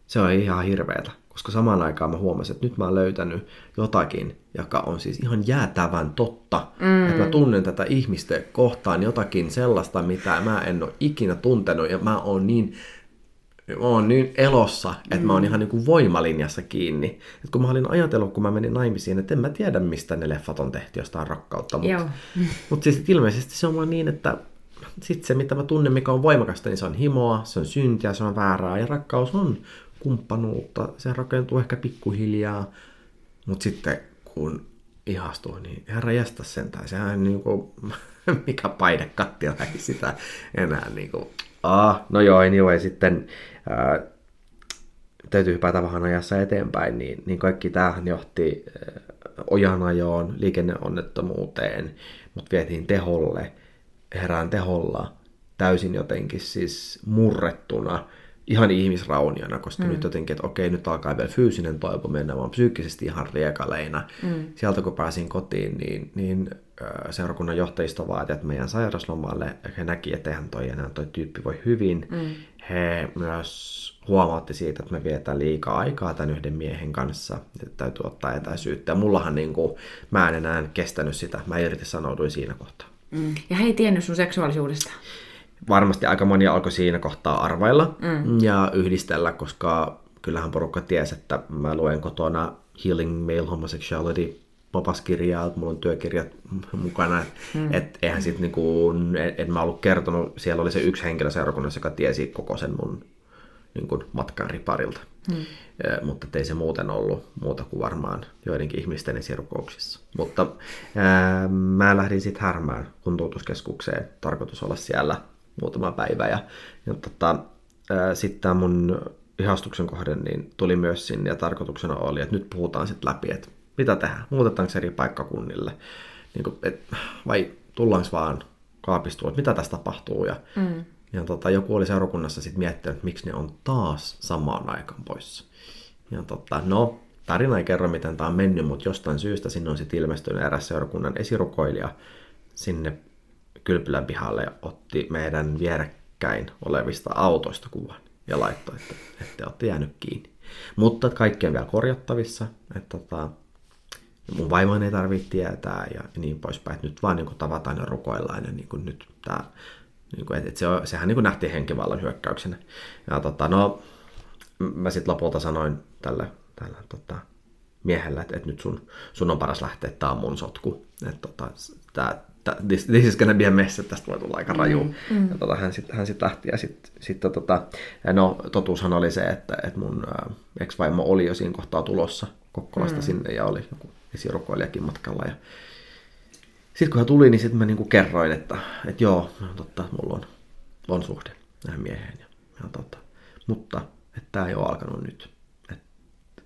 se on ihan hirveetä, koska samaan aikaan mä huomasin, että nyt mä oon löytänyt jotakin, joka on siis ihan jäätävän totta. Mm. Että mä tunnen tätä ihmistä kohtaan jotakin sellaista, mitä mä en ole ikinä tuntenut ja mä oon niin mä oon niin elossa, että mm. mä oon ihan niin kuin voimalinjassa kiinni. Et kun mä olin ajatellut, kun mä menin naimisiin, että en mä tiedä, mistä ne leffat on tehty jostain rakkautta. Mutta mut siis ilmeisesti se on vaan niin, että sit se, mitä mä tunnen, mikä on voimakasta, niin se on himoa, se on syntiä, se on väärää ja rakkaus on kumppanuutta. Se rakentuu ehkä pikkuhiljaa, mutta sitten kun ihastuu, niin herra jästä tai Sehän niin kuin, mikä painekattila ei sitä enää niin kuin, ah, no joo, anyway, sitten ää, täytyy hypätä vähän ajassa eteenpäin, niin, niin kaikki tämähän johti ojanajoon, liikenneonnettomuuteen, mutta vietiin teholle, herään teholla, täysin jotenkin siis murrettuna, ihan ihmisrauniona, koska mm. nyt jotenkin, että okei, nyt alkaa vielä fyysinen toipuminen, mä oon psyykkisesti ihan riekaleina. Mm. Sieltä kun pääsin kotiin, niin, niin seurakunnan johtajisto vaati, että meidän sairauslomalle he näki, että eihän toi enää toi tyyppi voi hyvin. Mm. He myös huomautti siitä, että me vietään liikaa aikaa tämän yhden miehen kanssa, että täytyy ottaa etäisyyttä. Ja mullahan niin kuin, mä en enää kestänyt sitä, mä irtisanouduin siinä kohtaa. Mm. Ja he ei tiennyt sun seksuaalisuudesta? Varmasti aika moni alkoi siinä kohtaa arvailla mm. ja yhdistellä, koska kyllähän porukka tiesi, että mä luen kotona Healing Male Homosexuality opaskirjaa, että mulla on työkirjat mukana, että mm. et eihän sit niinku, et, et mä ollut kertonut, siellä oli se yksi henkilö seurakunnassa, joka tiesi koko sen mun niin kuin matkan riparilta. Hmm. Ja, mutta ei se muuten ollut muuta kuin varmaan joidenkin ihmisten esirukouksissa. Mutta ää, mä lähdin sitten Härmään kuntoutuskeskukseen, tarkoitus olla siellä muutama päivä. Ja, ja tota, sitten tämä mun ihastuksen kohden niin tuli myös sinne ja tarkoituksena oli, että nyt puhutaan sitten läpi, että mitä tehdään, muutetaanko eri paikkakunnille, niin kuin, et, vai tullaanko vaan kaapistua, että mitä tässä tapahtuu. Ja, mm. Ja tota, joku oli seurakunnassa sitten miettinyt, että miksi ne on taas samaan aikaan poissa. Ja tota, no, tarina ei kerro, miten tämä on mennyt, mutta jostain syystä sinne on sitten ilmestynyt eräs seurakunnan esirukoilija sinne kylpylän pihalle ja otti meidän vierekkäin olevista autoista kuvan ja laittoi, että, että te olette jäänyt kiinni. Mutta kaikki on vielä korjattavissa, että tota, mun vaimoin ei tarvitse tietää ja niin poispäin, että nyt vaan niin kuin tavataan ja rukoillaan ja niin kuin nyt tämä niin kuin, että se on, sehän niin kuin nähtiin henkivallan hyökkäyksenä. Ja tota, no, mä sitten lopulta sanoin tälle, tälle tota, miehelle, että, että nyt sun, sun on paras lähteä, että tämä on mun sotku. Että tota, tää, this, this is gonna be a mess, että tästä voi tulla aika raju. Mm, mm. Ja tota, hän sitten hän sit lähti ja sitten sit, tota, no, totuushan oli se, että, että mun äh, ex-vaimo oli jo siinä kohtaa tulossa Kokkolasta mm. sinne ja oli joku esirukoilijakin matkalla. Ja sitten kun hän tuli, niin sitten mä niinku kerroin, että, että joo, no, totta, mulla on, on suhde tähän mieheen. Ja, ja totta. Mutta että tämä ei ole alkanut nyt. Et,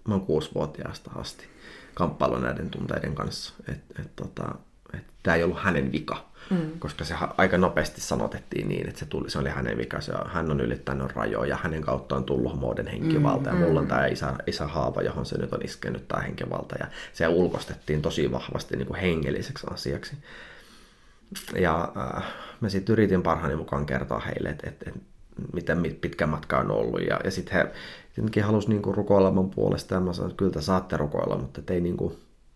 mä oon kuusivuotiaasta asti kamppailu näiden tunteiden kanssa. Että et, tota, et, tämä ei ollut hänen vika mm. koska se aika nopeasti sanotettiin niin, että se, tuli, se oli hänen vika, se, hän on ylittänyt rajoja, hänen kautta on tullut muoden henkivalta, mm, ja mulla on mm. tämä isä, isä haava, johon se nyt on iskenyt tämä henkivalta, ja se ulkostettiin tosi vahvasti niin kuin hengelliseksi asiaksi. Ja äh, mä sitten yritin parhaani mukaan kertoa heille, että, että, että miten pitkä matka on ollut, ja, ja sitten he tietenkin halusivat niinku rukoilla mun puolesta, ja mä sanoin, että kyllä te saatte rukoilla, mutta te ei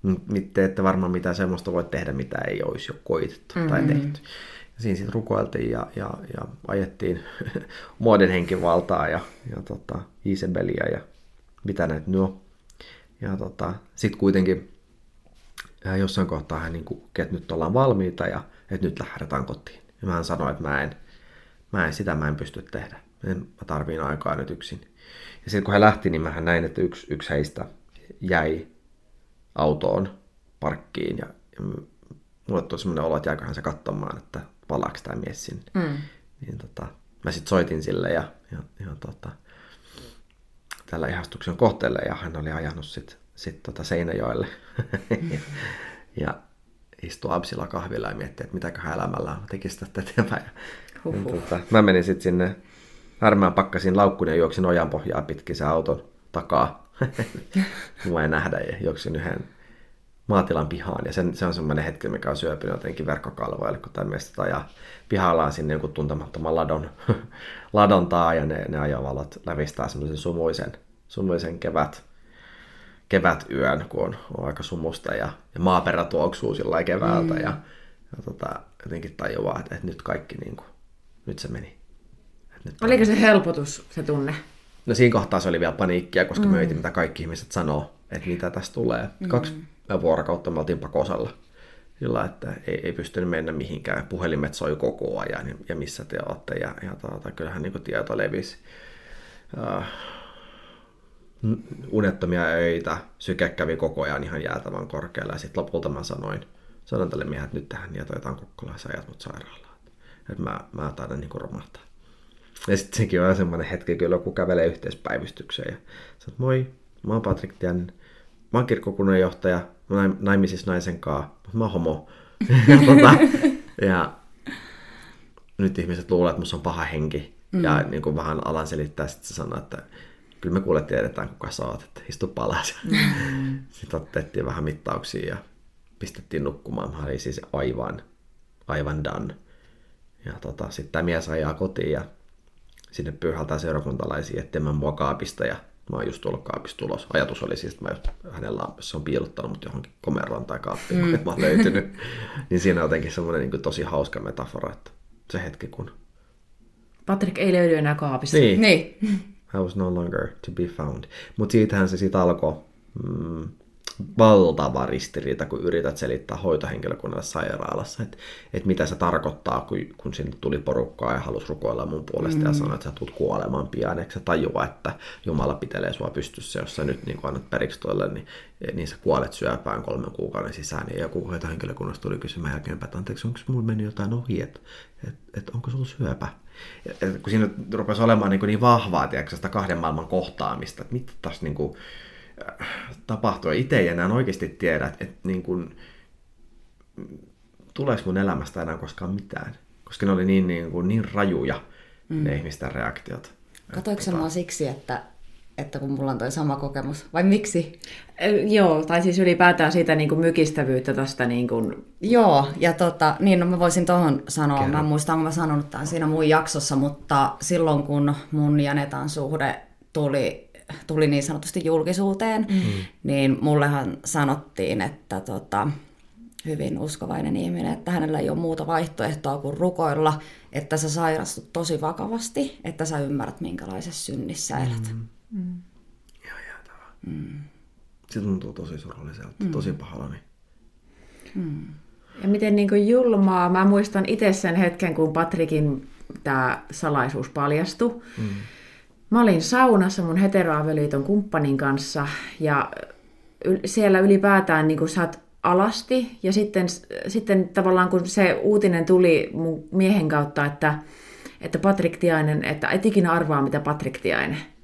niinku, te ette varmaan mitään semmoista voi tehdä, mitä ei olisi jo koitettu mm-hmm. tai tehty. Ja siinä sitten rukoiltiin ja, ja, ja ajettiin muoden henkivaltaa ja, ja tota, Isebelia ja mitä näitä nyt Ja tota, sitten kuitenkin ja jossain kohtaa hän niin kuki, että nyt ollaan valmiita ja että nyt lähdetään kotiin. Ja mä sanoin, että mä en, mä en sitä mä en pysty tehdä. Mä tarviin aikaa nyt yksin. Ja sitten kun he lähti, niin mä näin, että yksi, yksi heistä jäi autoon parkkiin ja, ja mulle tuli semmoinen olo, että jääköhän se katsomaan, että palaako tämä mies sinne. Mm. Niin tota, mä sitten soitin sille ja, ja, ja tota, tällä ihastuksen kohteelle ja hän oli ajanut sitten sit tota Seinäjoelle ja, ja istui Absilla kahvilla ja mietti, että mitäköhän elämällä tekisi tästä eteenpäin. Ja, ja, tota, mä menin sitten sinne Härmään pakkasin laukkun ja juoksin ojan pohjaa pitkin se auton takaa mua ei nähdä ja juoksin yhden maatilan pihaan. Ja sen, se on semmoinen hetki, mikä on syöpynyt jotenkin verkkokalvoille, kun tämä miestä ajaa pihallaan sinne joku tuntemattoman ladon, ladon taa ja ne, ne ajovalot lävistää semmoisen sumuisen, sumuisen kevät, kevätyön, kun on, on aika sumusta ja, ja maaperä tuoksuu sillä keväältä mm. ja, ja tota, jotenkin tajuaa, että, että nyt kaikki niin kuin, nyt se meni. Nyt Oliko se helpotus, se tunne? No siinä kohtaa se oli vielä paniikkia, koska mm. me mitä kaikki ihmiset sanoo, että mitä tästä tulee. Mm. Kaksi vuorokautta me oltiin pakosalla. Sillä, että ei, ei pystynyt mennä mihinkään. Puhelimet soi koko ajan ja, ja missä te olette. Ja, ja tuota, kyllähän niin tieto levisi. Uh, unettomia öitä, syke kävi koko ajan ihan jäätävän korkealla. Ja sitten lopulta mä sanoin, sanoin tälle miehelle, että nyt tähän jätetään Kokkolaan, sä ajat mut sairaalaan. Että mä, mä taidan niin romahtaa. Ja sitten sekin on semmoinen hetki, kun joku kävelee yhteispäivystykseen ja sanoo, moi, mä oon Patrik Tianen, mä oon kirkkokunnan johtaja, mä oon naimisissa naisen kanssa, mutta mä oon homo. ja, tota, ja nyt ihmiset luulee, että musta on paha henki. Mm. Ja niin kuin vähän alan selittää, sitten se sanoo, että kyllä me kuule tiedetään, kuka sä oot, että istu palas. Mm. sitten otettiin vähän mittauksia ja pistettiin nukkumaan. Mä olin siis aivan, aivan done. Ja tota, sitten tämä mies ajaa kotiin ja sinne pyyhältää seurakuntalaisia, ettei mä mua kaapista ja mä oon just tullut kaapista ulos. Ajatus oli siis, että mä just, hänen on piilottanut mut johonkin komeroon tai kaappiin, mm. että mä oon löytynyt. niin siinä on jotenkin semmoinen niin tosi hauska metafora, että se hetki kun... Patrick ei löydy enää kaapista. Niin, Niin. I was no longer to be found. Mutta siitähän se sitten alkoi mm, valtava ristiriita, kun yrität selittää hoitohenkilökunnalle sairaalassa, että et mitä se tarkoittaa, kun, kun sinne tuli porukkaa ja halusi rukoilla mun puolesta mm. ja sanoi, että sä tulet kuolemaan pian, eikö sä tajua, että Jumala pitelee sua pystyssä, jos sä nyt niin annat periksi toille, niin, niin sä kuolet syöpään kolmen kuukauden sisään. Ja joku hoitohenkilökunnasta tuli kysymään jälkeenpäin, että anteeksi, onko mulla mennyt jotain ohi, että et, et, onko sulla syöpä? Ja, et, kun siinä rupesi olemaan niin, niin vahvaa, tiedätkö, sitä kahden maailman kohtaamista, että mitä tässä niin kuin, tapahtuu. Itse ei enää oikeasti tiedä, että, että niin kuin, tuleeko mun elämästä enää koskaan mitään. Koska ne oli niin, niin, kuin, niin rajuja mm. ne ihmisten reaktiot. Katoiko mua siksi, että, että kun mulla on toi sama kokemus? Vai miksi? Ö, Joo, tai siis ylipäätään siitä niin kuin mykistävyyttä tästä niin kuin... Joo, ja tota, niin no mä voisin tuohon sanoa, Kerro. mä en muista, onko mä sanonut tämän siinä mun jaksossa, mutta silloin kun mun ja Netan suhde tuli, tuli niin sanotusti julkisuuteen, mm. niin mullehan sanottiin, että tota, hyvin uskovainen ihminen, että hänellä ei ole muuta vaihtoehtoa kuin rukoilla, että sä sairastut tosi vakavasti, että sä ymmärrät, minkälaisessa synnissä elät. Mm. Ihan jäätävää. Mm. Se tuntuu tosi surulliselta, mm. tosi pahoillani. Ja miten niin kuin julmaa. Mä muistan itse sen hetken, kun Patrikin tämä salaisuus paljastui. Mm. Mä olin saunassa mun heteroavioliiton kumppanin kanssa ja siellä ylipäätään niin sä oot alasti ja sitten, sitten tavallaan kun se uutinen tuli mun miehen kautta, että, että Patrik Tiainen, että et ikinä arvaa mitä Patrik Tiainen.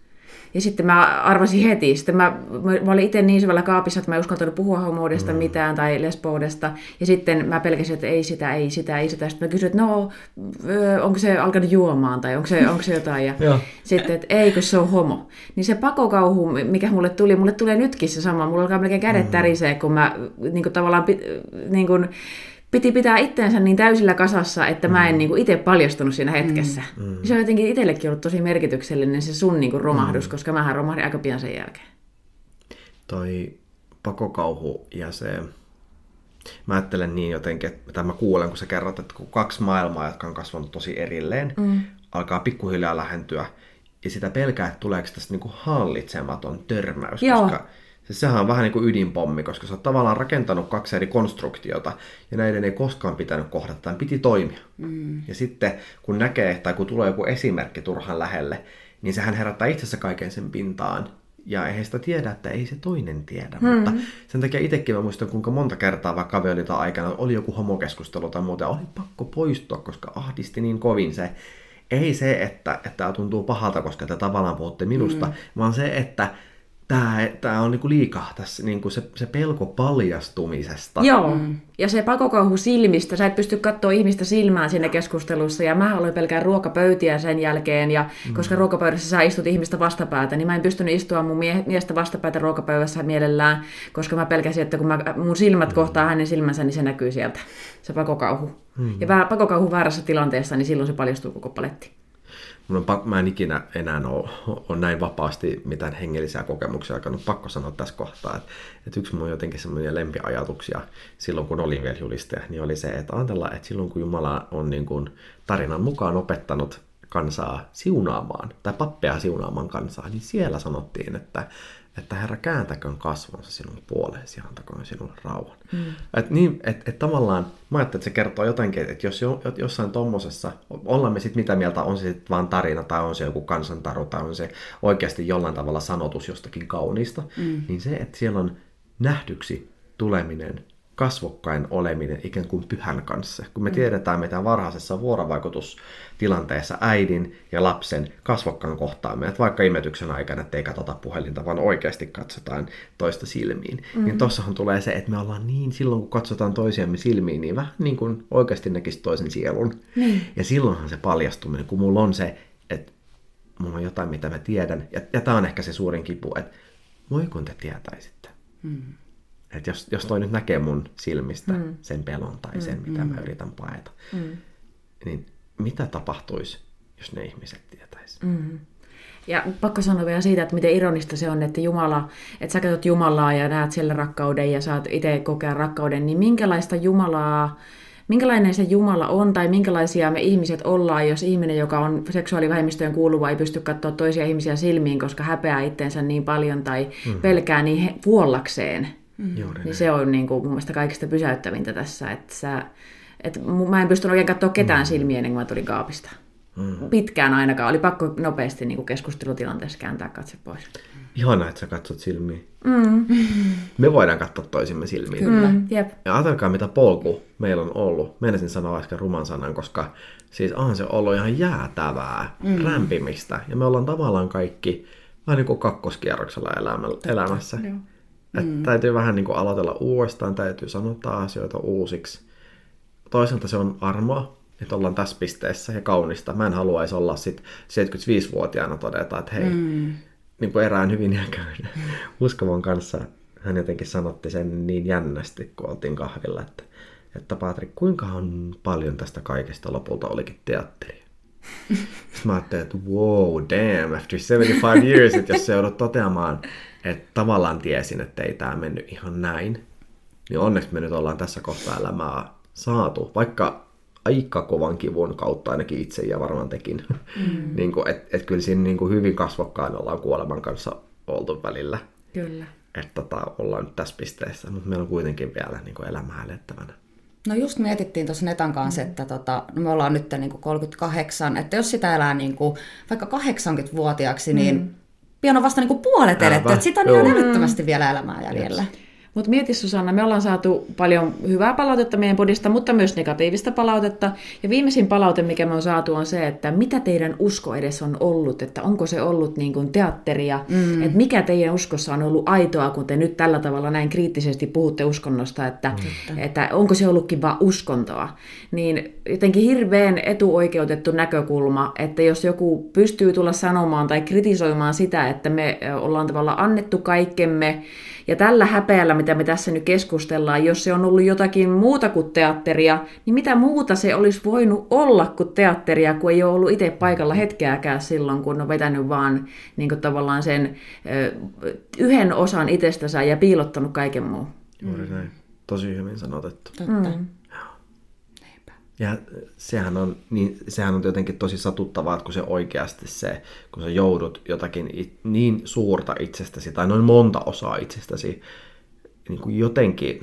Ja sitten mä arvasin heti. Sitten mä, mä olin itse niin syvällä kaapissa, että mä en uskaltanut puhua homoudesta mm. mitään tai lesboudesta. Ja sitten mä pelkäsin, että ei sitä, ei sitä, ei sitä. Sitten mä kysyin, että no, onko se alkanut juomaan tai onko se, onko se jotain. Ja sitten, että eikö se on homo. Niin se pakokauhu, mikä mulle tuli, mulle tulee nytkin se sama. Mulla alkaa melkein kädet mm. tärisee, kun mä niin kuin tavallaan niin kuin, piti pitää itteensä niin täysillä kasassa, että mä en niin itse paljastunut siinä hetkessä. Mm. Se on jotenkin itsellekin ollut tosi merkityksellinen se sun niin kuin romahdus, mm. koska mähän romahdin aika pian sen jälkeen. Toi pakokauhu ja se... Mä ajattelen niin jotenkin, että mä kuulen, kun sä kerrot, että kun kaksi maailmaa, jotka on kasvanut tosi erilleen, mm. alkaa pikkuhiljaa lähentyä, ja sitä pelkää, että tuleeko tästä niinku hallitsematon törmäys, Joo. koska se, sehän on vähän niin kuin ydinpommi, koska sä oot tavallaan rakentanut kaksi eri konstruktiota, ja näiden ei koskaan pitänyt kohdata, tämän piti toimia. Mm. Ja sitten kun näkee, tai kun tulee joku esimerkki turhan lähelle, niin sehän herättää itsessä kaiken sen pintaan, ja eihän sitä tiedä, että ei se toinen tiedä. Mm. Mutta sen takia itsekin mä muistan, kuinka monta kertaa vaikka avioliiton aikana oli joku homokeskustelu tai muuta, oli pakko poistua, koska ahdisti niin kovin se, ei se, että, että tämä tuntuu pahalta, koska te tavallaan puhutte minusta, mm. vaan se, että tämä, tämä on niinku liikaa tässä, niinku se, se pelko paljastumisesta. Joo, mm. ja se pakokauhu silmistä, sä et pysty katsoa ihmistä silmään siinä keskustelussa, ja mä aloin pelkää ruokapöytiä sen jälkeen, ja mm. koska ruokapöydässä sä istut ihmistä vastapäätä, niin mä en pystynyt istua mun mie- miestä vastapäätä ruokapöydässä mielellään, koska mä pelkäsin, että kun mä, mun silmät kohtaa hänen silmänsä, niin se näkyy sieltä, se pakokauhu. Mm. Ja pakokauhu väärässä tilanteessa, niin silloin se paljastuu koko paletti. Mun on pakko, mä en ikinä enää ole, ole näin vapaasti mitään hengellisiä kokemuksia alkanut. Pakko sanoa tässä kohtaa, että, että yksi mun jotenkin semmoinen lempiajatuksia silloin, kun olin vielä julistaja, niin oli se, että ajatellaan, että silloin kun Jumala on niin kuin tarinan mukaan opettanut kansaa siunaamaan, tai pappeja siunaamaan kansaa, niin siellä sanottiin, että, että Herra kääntäköön kasvonsa sinun puoleesi ja antakoon sinulle rauhan. Mm. Et niin, et, et tavallaan, mä ajattelin, että se kertoo jotenkin, että jos jo, jossain tommosessa, ollaan me sitten mitä mieltä, on se sitten vaan tarina, tai on se joku kansantaru, tai on se oikeasti jollain tavalla sanotus jostakin kauniista, mm. niin se, että siellä on nähdyksi tuleminen, kasvokkain oleminen ikään kuin pyhän kanssa. Kun me mm. tiedetään, mitä varhaisessa vuorovaikutustilanteessa äidin ja lapsen kasvokkaan kohtaaminen, että vaikka imetyksen aikana, että ei katsota puhelinta, vaan oikeasti katsotaan toista silmiin, mm. niin tossahan tulee se, että me ollaan niin, silloin kun katsotaan toisiamme silmiin, niin vähän niin kuin oikeasti näkisi toisen sielun. Mm. Ja silloinhan se paljastuminen, kun mulla on se, että mulla on jotain, mitä mä tiedän, ja, ja tämä on ehkä se suurin kipu, että voi kun te tietäisitte. Mm Että jos, jos toi nyt näkee mun silmistä mm. sen pelon tai sen, mitä mä yritän paeta, mm. niin mitä tapahtuisi, jos ne ihmiset tietäisi? Mm. Ja pakko sanoa vielä siitä, että miten ironista se on, että Jumala, että sä katsot Jumalaa ja näet siellä rakkauden ja saat itse kokea rakkauden, niin minkälaista Jumalaa, minkälainen se Jumala on tai minkälaisia me ihmiset ollaan, jos ihminen, joka on seksuaalivähemmistöön kuuluva, ei pysty katsoa toisia ihmisiä silmiin, koska häpeää itteensä niin paljon tai mm. pelkää niin he, puollakseen. Mm. Niin se on niin kuin, mun mielestä kaikista pysäyttävintä tässä, että sä, että mä en pystynyt oikein katsoa ketään mm. silmiä ennen kuin mä tulin kaapista. Mm. Pitkään ainakaan. Oli pakko nopeasti niin kuin keskustelutilanteessa kääntää katse pois. Ihanaa, että sä katsot silmiin. Mm. Me voidaan katsoa toisimme silmiin. Kyllä, mm. jep. Ja ajatelkaa, mitä polku meillä on ollut. Meinasin sanoa äsken ruman sanan, koska siis onhan se ollut ihan jäätävää, mm. rämpimistä. Ja me ollaan tavallaan kaikki vähän niin kuin kakkoskierroksella elämässä. Että mm. Täytyy vähän niin kuin aloitella uudestaan, täytyy sanottaa asioita uusiksi. Toisaalta se on armoa, että ollaan tässä pisteessä ja kaunista. Mä en haluaisi olla sit 75-vuotiaana todeta, että hei, mm. niin kuin erään hyvin iäkään uskovan kanssa hän jotenkin sanotti sen niin jännästi, kun oltiin kahvilla, että, että Patrik, kuinka on paljon tästä kaikesta lopulta olikin teatteri? Sitten mä ajattelin, että wow, damn, after 75 years, että jos se joudut toteamaan, että tavallaan tiesin, että ei tämä mennyt ihan näin, niin onneksi me nyt ollaan tässä kohtaa elämää saatu, vaikka aika kovan kivun kautta ainakin itse ja varmaan tekin. Mm. niin kuin, et, et kyllä siinä niin kuin hyvin kasvokkain ollaan kuoleman kanssa oltu välillä. Kyllä. Että tota, ollaan nyt tässä pisteessä, mutta meillä on kuitenkin vielä niin kuin elämää elettävänä. No just mietittiin tuossa Netan kanssa, mm. että tota, no me ollaan nyt niin kuin 38, että jos sitä elää niin kuin, vaikka 80-vuotiaaksi, niin mm. Pian on vasta niin kuin puolet eletty, että sitä on ihan älyttömästi vielä elämää jäljellä. Yes. Mutta mieti Susanna, me ollaan saatu paljon hyvää palautetta meidän podista, mutta myös negatiivista palautetta. Ja viimeisin palaute, mikä me on saatu, on se, että mitä teidän usko edes on ollut, että onko se ollut niin kuin teatteria, mm. että mikä teidän uskossa on ollut aitoa, kun te nyt tällä tavalla näin kriittisesti puhutte uskonnosta, että, mm. että onko se ollutkin vain uskontoa. Niin jotenkin hirveän etuoikeutettu näkökulma, että jos joku pystyy tulla sanomaan tai kritisoimaan sitä, että me ollaan tavallaan annettu kaikkemme, ja tällä häpeällä, mitä me tässä nyt keskustellaan, jos se on ollut jotakin muuta kuin teatteria, niin mitä muuta se olisi voinut olla kuin teatteria, kun ei ole ollut itse paikalla hetkeäkään silloin, kun on vetänyt vaan niin kuin tavallaan sen yhden osan itsestänsä ja piilottanut kaiken muun. Juuri näin. Tosi hyvin sanotettu. Totta. Mm. Ja sehän on, niin, sehän on jotenkin tosi satuttavaa, että kun se oikeasti se, kun sä joudut jotakin niin suurta itsestäsi tai noin monta osaa itsestäsi niin kuin jotenkin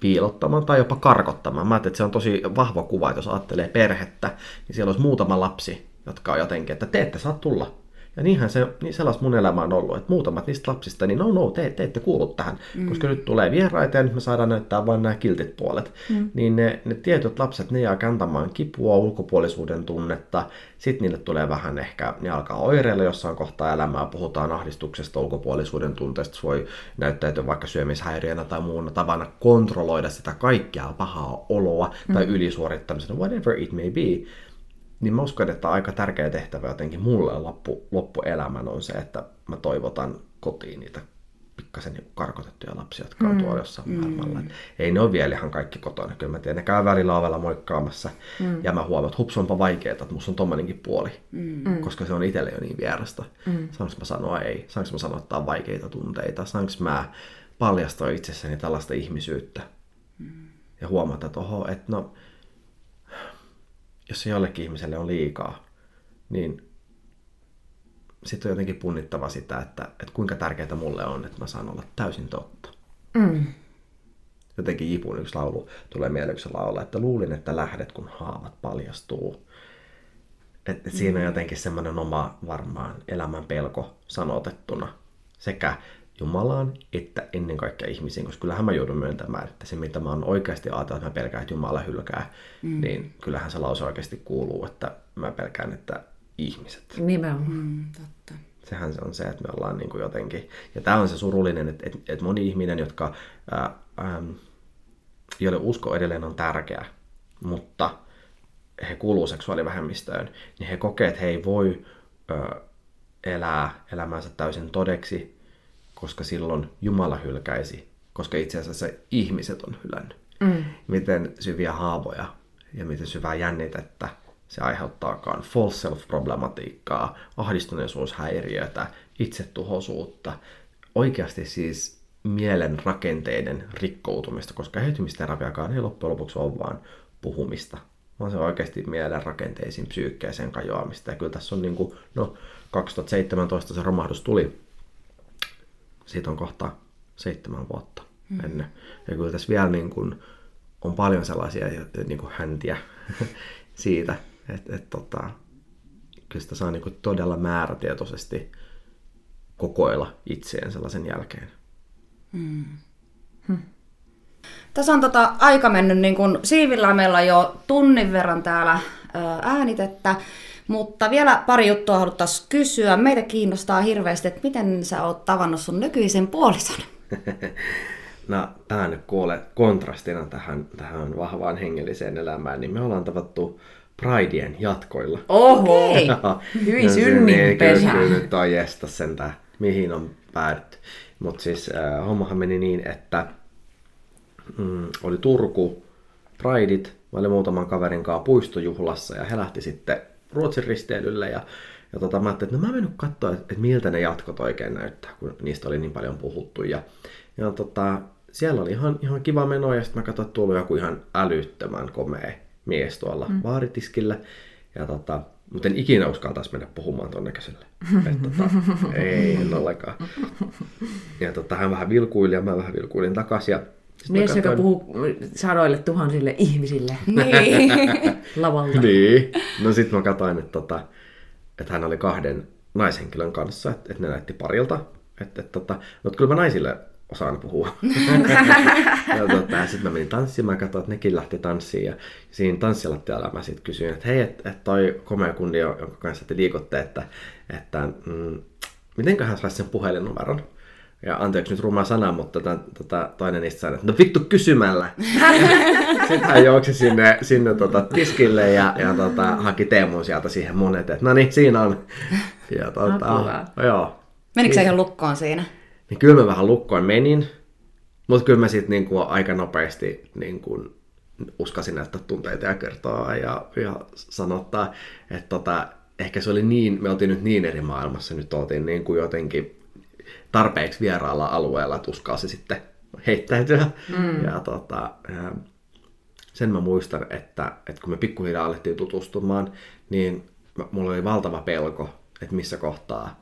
piilottamaan tai jopa karkottamaan. Mä että se on tosi vahva kuva, että jos ajattelee perhettä, niin siellä olisi muutama lapsi, jotka on jotenkin, että te ette saa tulla ja niinhän se, niin sellaista mun elämä on ollut, että muutamat niistä lapsista, niin no no, te, te ette kuulu tähän, mm. koska nyt tulee vieraita ja nyt me saadaan näyttää vain nämä kiltit puolet. Mm. Niin ne, ne tietyt lapset, ne jää kantamaan kipua, ulkopuolisuuden tunnetta, sitten niille tulee vähän ehkä, ne alkaa oireilla jossain kohtaa elämää, puhutaan ahdistuksesta, ulkopuolisuuden tunteesta, se voi näyttäytyä vaikka syömishäiriönä tai muuna tavana kontrolloida sitä kaikkea pahaa oloa mm. tai ylisuorittamisena, whatever it may be niin mä uskon, että aika tärkeä tehtävä jotenkin mulle loppu, loppuelämän on se, että mä toivotan kotiin niitä pikkasen niin karkotettuja lapsia, jotka on mm. tuolla jossain mm. maailmalla. Et ei ne ole vielä ihan kaikki kotona. Kyllä mä tiedän, ne käy välillä ovella moikkaamassa. Mm. Ja mä huomaan, että hups onpa vaikeaa, että musta on tommonenkin puoli. Mm. Koska se on itselle jo niin vierasta. Mm. Saanko mä sanoa ei? Saanko mä sanoa, että on vaikeita tunteita? Saanko mä paljastaa itsessäni tällaista ihmisyyttä? Mm. Ja huomata, että oho, että no jos se jollekin ihmiselle on liikaa, niin sitten on jotenkin punnittava sitä, että, että kuinka tärkeää mulle on, että mä saan olla täysin totta. Mm. Jotenkin Jipun yksi laulu tulee mieleen, kun laulaa, että luulin, että lähdet, kun haavat paljastuu. Et, et siinä on mm. jotenkin semmoinen oma varmaan elämän pelko sanotettuna sekä Jumalaan, että ennen kaikkea ihmisiin, koska kyllähän mä joudun myöntämään, että se mitä mä oon oikeasti ajatellut, että mä pelkään, että Jumala hylkää, mm. niin kyllähän se lause oikeasti kuuluu, että mä pelkään, että ihmiset. Nimenomaan. Mm, totta. Sehän se on se, että me ollaan niin kuin jotenkin, ja tämä on se surullinen, että, että, että moni ihminen, jotka, ää, ää, joille usko edelleen on tärkeä, mutta he kuuluu seksuaalivähemmistöön, niin he kokee, että he ei voi ää, elää elämänsä täysin todeksi, koska silloin Jumala hylkäisi koska itse asiassa ihmiset on hylännyt. Mm. Miten syviä haavoja ja miten syvää jännitettä se aiheuttaakaan false self-problematiikkaa, ahdistuneisuushäiriötä, itsetuhoisuutta, oikeasti siis mielen rakenteiden rikkoutumista, koska eheytymisterapiakaan ei loppujen lopuksi ole vaan puhumista, vaan se on oikeasti mielen rakenteisiin psyykkeeseen kajoamista. Ja kyllä tässä on niin kuin, no 2017 se romahdus tuli, siitä on kohta seitsemän vuotta mm. ennen. Ja kyllä tässä vielä niin kuin, on paljon sellaisia niin kuin häntiä siitä, että et, tota, kyllä sitä saa niin kuin todella määrätietoisesti kokoilla itseään sellaisen jälkeen. Mm. Hm. Tässä on tota aika mennyt niin kuin siivillä. Meillä on jo tunnin verran täällä äänitettä. Mutta vielä pari juttua haluttaisiin kysyä. Meitä kiinnostaa hirveästi, että miten sä oot tavannut sun nykyisen puolison? no, tämä nyt kuule kontrastina tähän, tähän vahvaan hengelliseen elämään, niin me ollaan tavattu Prideen jatkoilla. Oho! Okay. Hyvin no, synninpesä. Niin, kyllä, nyt on jesta sentään, mihin on päädytty. Mutta siis äh, hommahan meni niin, että mm, oli Turku, Prideit, mä olin muutaman kaverin kanssa puistojuhlassa ja he lähti sitten Ruotsin risteilylle ja, ja tota, mä ajattelin, että no mä mennyt katsoa, että, että miltä ne jatkot oikein näyttää, kun niistä oli niin paljon puhuttu. Ja, ja tota, siellä oli ihan, ihan kiva meno ja sitten mä katsoin, että tuolla joku ihan älyttömän komea mies tuolla mm. vaaritiskillä. Ja tota, mutta en ikinä uskaltaisi mennä puhumaan ton näköiselle. Et, tota, ei, en ollenkaan. Ja tota, hän vähän vilkuili ja mä vähän vilkuilin takaisin. Ja Mies, katsoin... joka puhuu sadoille tuhansille ihmisille niin. lavalta. Niin. No sit mä katsoin, että, tota, että hän oli kahden naishenkilön kanssa, että, että ne näytti parilta. Että, että, tota, mutta kyllä mä naisille osaan puhua. ja tota, sitten mä menin tanssimaan, katsoin, että nekin lähti tanssiin. Ja siinä tanssilattialla mä sitten kysyin, että hei, että, että toi komea kundi, jonka kanssa te liikutte, että, että mm, mitenköhän saisi sen puhelinnumeron? Ja anteeksi nyt ruma sana, mutta tota, tota, toinen niistä sanoi, että no vittu kysymällä. Sitten hän juoksi sinne, sinne tota, tiskille ja, ja tota, haki Teemun sieltä siihen mun eteen. No niin, siinä on. Ja, tota, no, joo. Menikö se ihan lukkoon siinä? Niin kyllä mä vähän lukkoon menin, mutta kyllä mä sitten niinku aika nopeasti niinku uskasin näyttää tunteita ja kertoa ja, ja sanottaa, että tota, ehkä se oli niin, me oltiin nyt niin eri maailmassa, nyt oltiin niin kuin jotenkin tarpeeksi vieraalla alueella, että uskalsi sitten heittäytyä. Mm. Ja tota, sen mä muistan, että, että kun me pikkuhiljaa alettiin tutustumaan, niin mulla oli valtava pelko, että missä kohtaa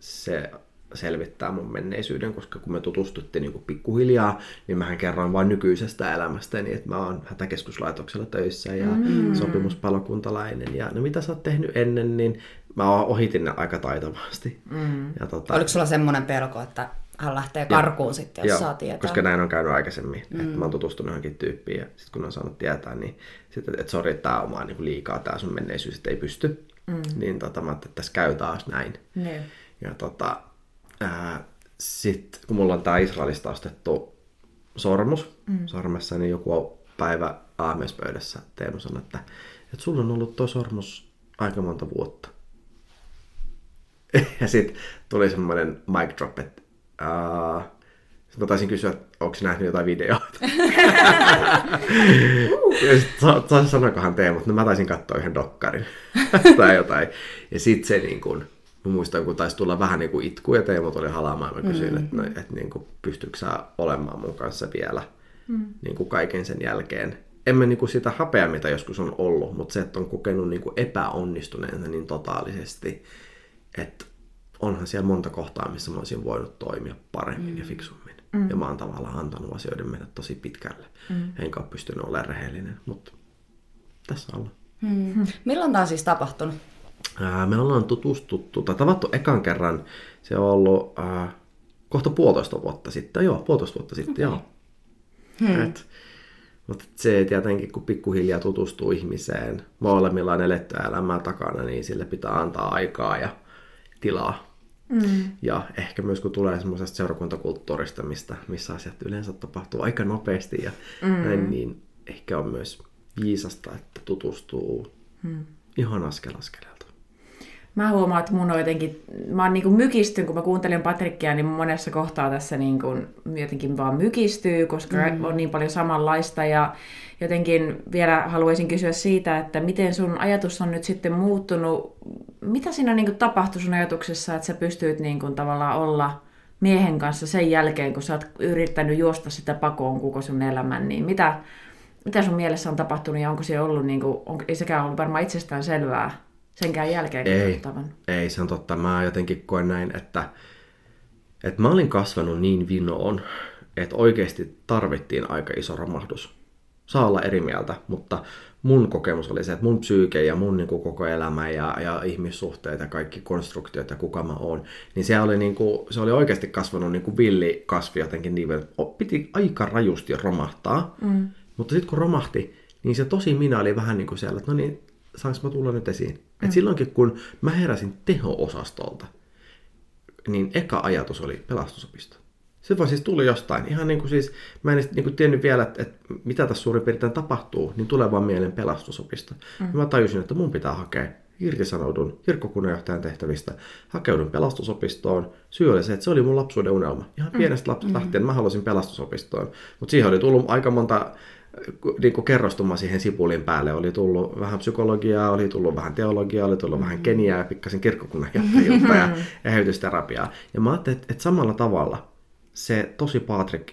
se selvittää mun menneisyyden, koska kun me tutustuttiin niin pikkuhiljaa, niin mähän kerroin vain nykyisestä elämästäni, että mä oon hätäkeskuslaitoksella töissä ja mm. sopimuspalokuntalainen ja no mitä sä oot tehnyt ennen, niin mä ohitin ne aika taitavasti. Mm. Ja tota... Oliko sulla semmoinen pelko, että hän lähtee karkuun ja, sitten, jos joo, saa tietää? koska näin on käynyt aikaisemmin, mm. että mä oon tutustunut johonkin tyyppiin ja sitten kun on saanut tietää, niin sitten, että sori, tää on vaan niin liikaa, tää sun menneisyys, että ei pysty. Mm. Niin tota, mä että tässä käy taas näin. Mm. Ja tota, sitten kun mulla on tämä Israelista ostettu sormus mm. sormessa, niin joku päivä aamiaispöydässä Teemu sanoi, että, että sulla on ollut tuo sormus aika monta vuotta. ja sitten tuli semmoinen mic drop, että uh, sitten mä taisin kysyä, että onko nähnyt jotain videoita. ja sitten sanoikohan Teemu, että no mä taisin katsoa yhden dokkarin tai jotain. Ja sitten se niin kuin, Mä muistan, kun taisi tulla vähän niin kuin itku ja Teemu tuli halaamaan. Mä kysyin, mm. että, no, että niin kuin, pystyykö sä olemaan mun kanssa vielä mm. niin kuin kaiken sen jälkeen. Emme niin kuin sitä hapea, mitä joskus on ollut, mutta se, että on kokenut niin kuin epäonnistuneensa niin totaalisesti, että onhan siellä monta kohtaa, missä mä olisin voinut toimia paremmin mm. ja fiksummin. Mm. Ja mä oon tavallaan antanut asioiden mennä tosi pitkälle. Mm. Enkä ole pystynyt olemaan rehellinen, mutta tässä ollaan. Mm. Milloin tämä on siis tapahtunut? Me ollaan tutustuttu, tai tavattu ekan kerran, se on ollut ää, kohta puolitoista vuotta sitten, joo, puolitoista vuotta sitten, okay. joo. Hmm. Et, mutta se tietenkin, kun pikkuhiljaa tutustuu ihmiseen, molemmilla elettyä elämää takana, niin sille pitää antaa aikaa ja tilaa. Mm. Ja ehkä myös kun tulee semmoisesta seurakuntakulttuurista, mistä, missä asiat yleensä tapahtuu aika nopeasti ja mm. näin, niin ehkä on myös viisasta, että tutustuu mm. ihan askel askeleelta. Mä huomaan, että mun on jotenkin, mä oon niinku mykistyn, kun mä kuuntelen Patrikkia, niin monessa kohtaa tässä niinku jotenkin vaan mykistyy, koska mm. on niin paljon samanlaista. Ja jotenkin vielä haluaisin kysyä siitä, että miten sun ajatus on nyt sitten muuttunut, mitä siinä niinku tapahtui sun ajatuksessa, että sä pystyt niinku tavallaan olla miehen kanssa sen jälkeen, kun sä oot yrittänyt juosta sitä pakoon koko sun elämän, niin mitä, mitä sun mielessä on tapahtunut ja onko se ollut, niin kuin, on, ei sekään ollut varmaan itsestään selvää senkään jälkeen? Ei, ei, se on totta. Mä jotenkin koen näin, että, että mä olin kasvanut niin vinoon, että oikeasti tarvittiin aika iso romahdus. Saa olla eri mieltä, mutta mun kokemus oli se, että mun psyyke ja mun niin kuin koko elämä ja, ja ihmissuhteet ja kaikki konstruktiot ja kuka mä oon, niin se oli, niin kuin, se oli oikeasti kasvanut niin kuin villi kasvi jotenkin niin, että piti aika rajusti romahtaa. Mm. Mutta sitten kun romahti, niin se tosi minä oli vähän niin kuin siellä, että no niin, saanko mä tulla nyt esiin? Mm. Et silloinkin kun mä heräsin teho-osastolta, niin eka ajatus oli pelastusopisto. Se vaan siis tuli jostain. Ihan niin kuin siis, mä en niin kuin tiennyt vielä, että, että mitä tässä suurin piirtein tapahtuu, niin tulee vaan mieleen pelastusopisto. Mm. mä tajusin, että mun pitää hakea irtisanoudun kirkkokunnanjohtajan tehtävistä, hakeudun pelastusopistoon. Syy oli se, että se oli mun lapsuuden unelma. Ihan mm. pienestä lapsesta mm. lähtien mä halusin pelastusopistoon. Mutta siihen oli tullut aika monta niin kuin kerrostuma siihen sipulin päälle. Oli tullut vähän psykologiaa, oli tullut vähän teologiaa, oli tullut mm. vähän keniaa ja pikkasen kirkkokunnan johtajuutta ja eheytysterapiaa. Ja mä ajattelin, että, että samalla tavalla se tosi Patrick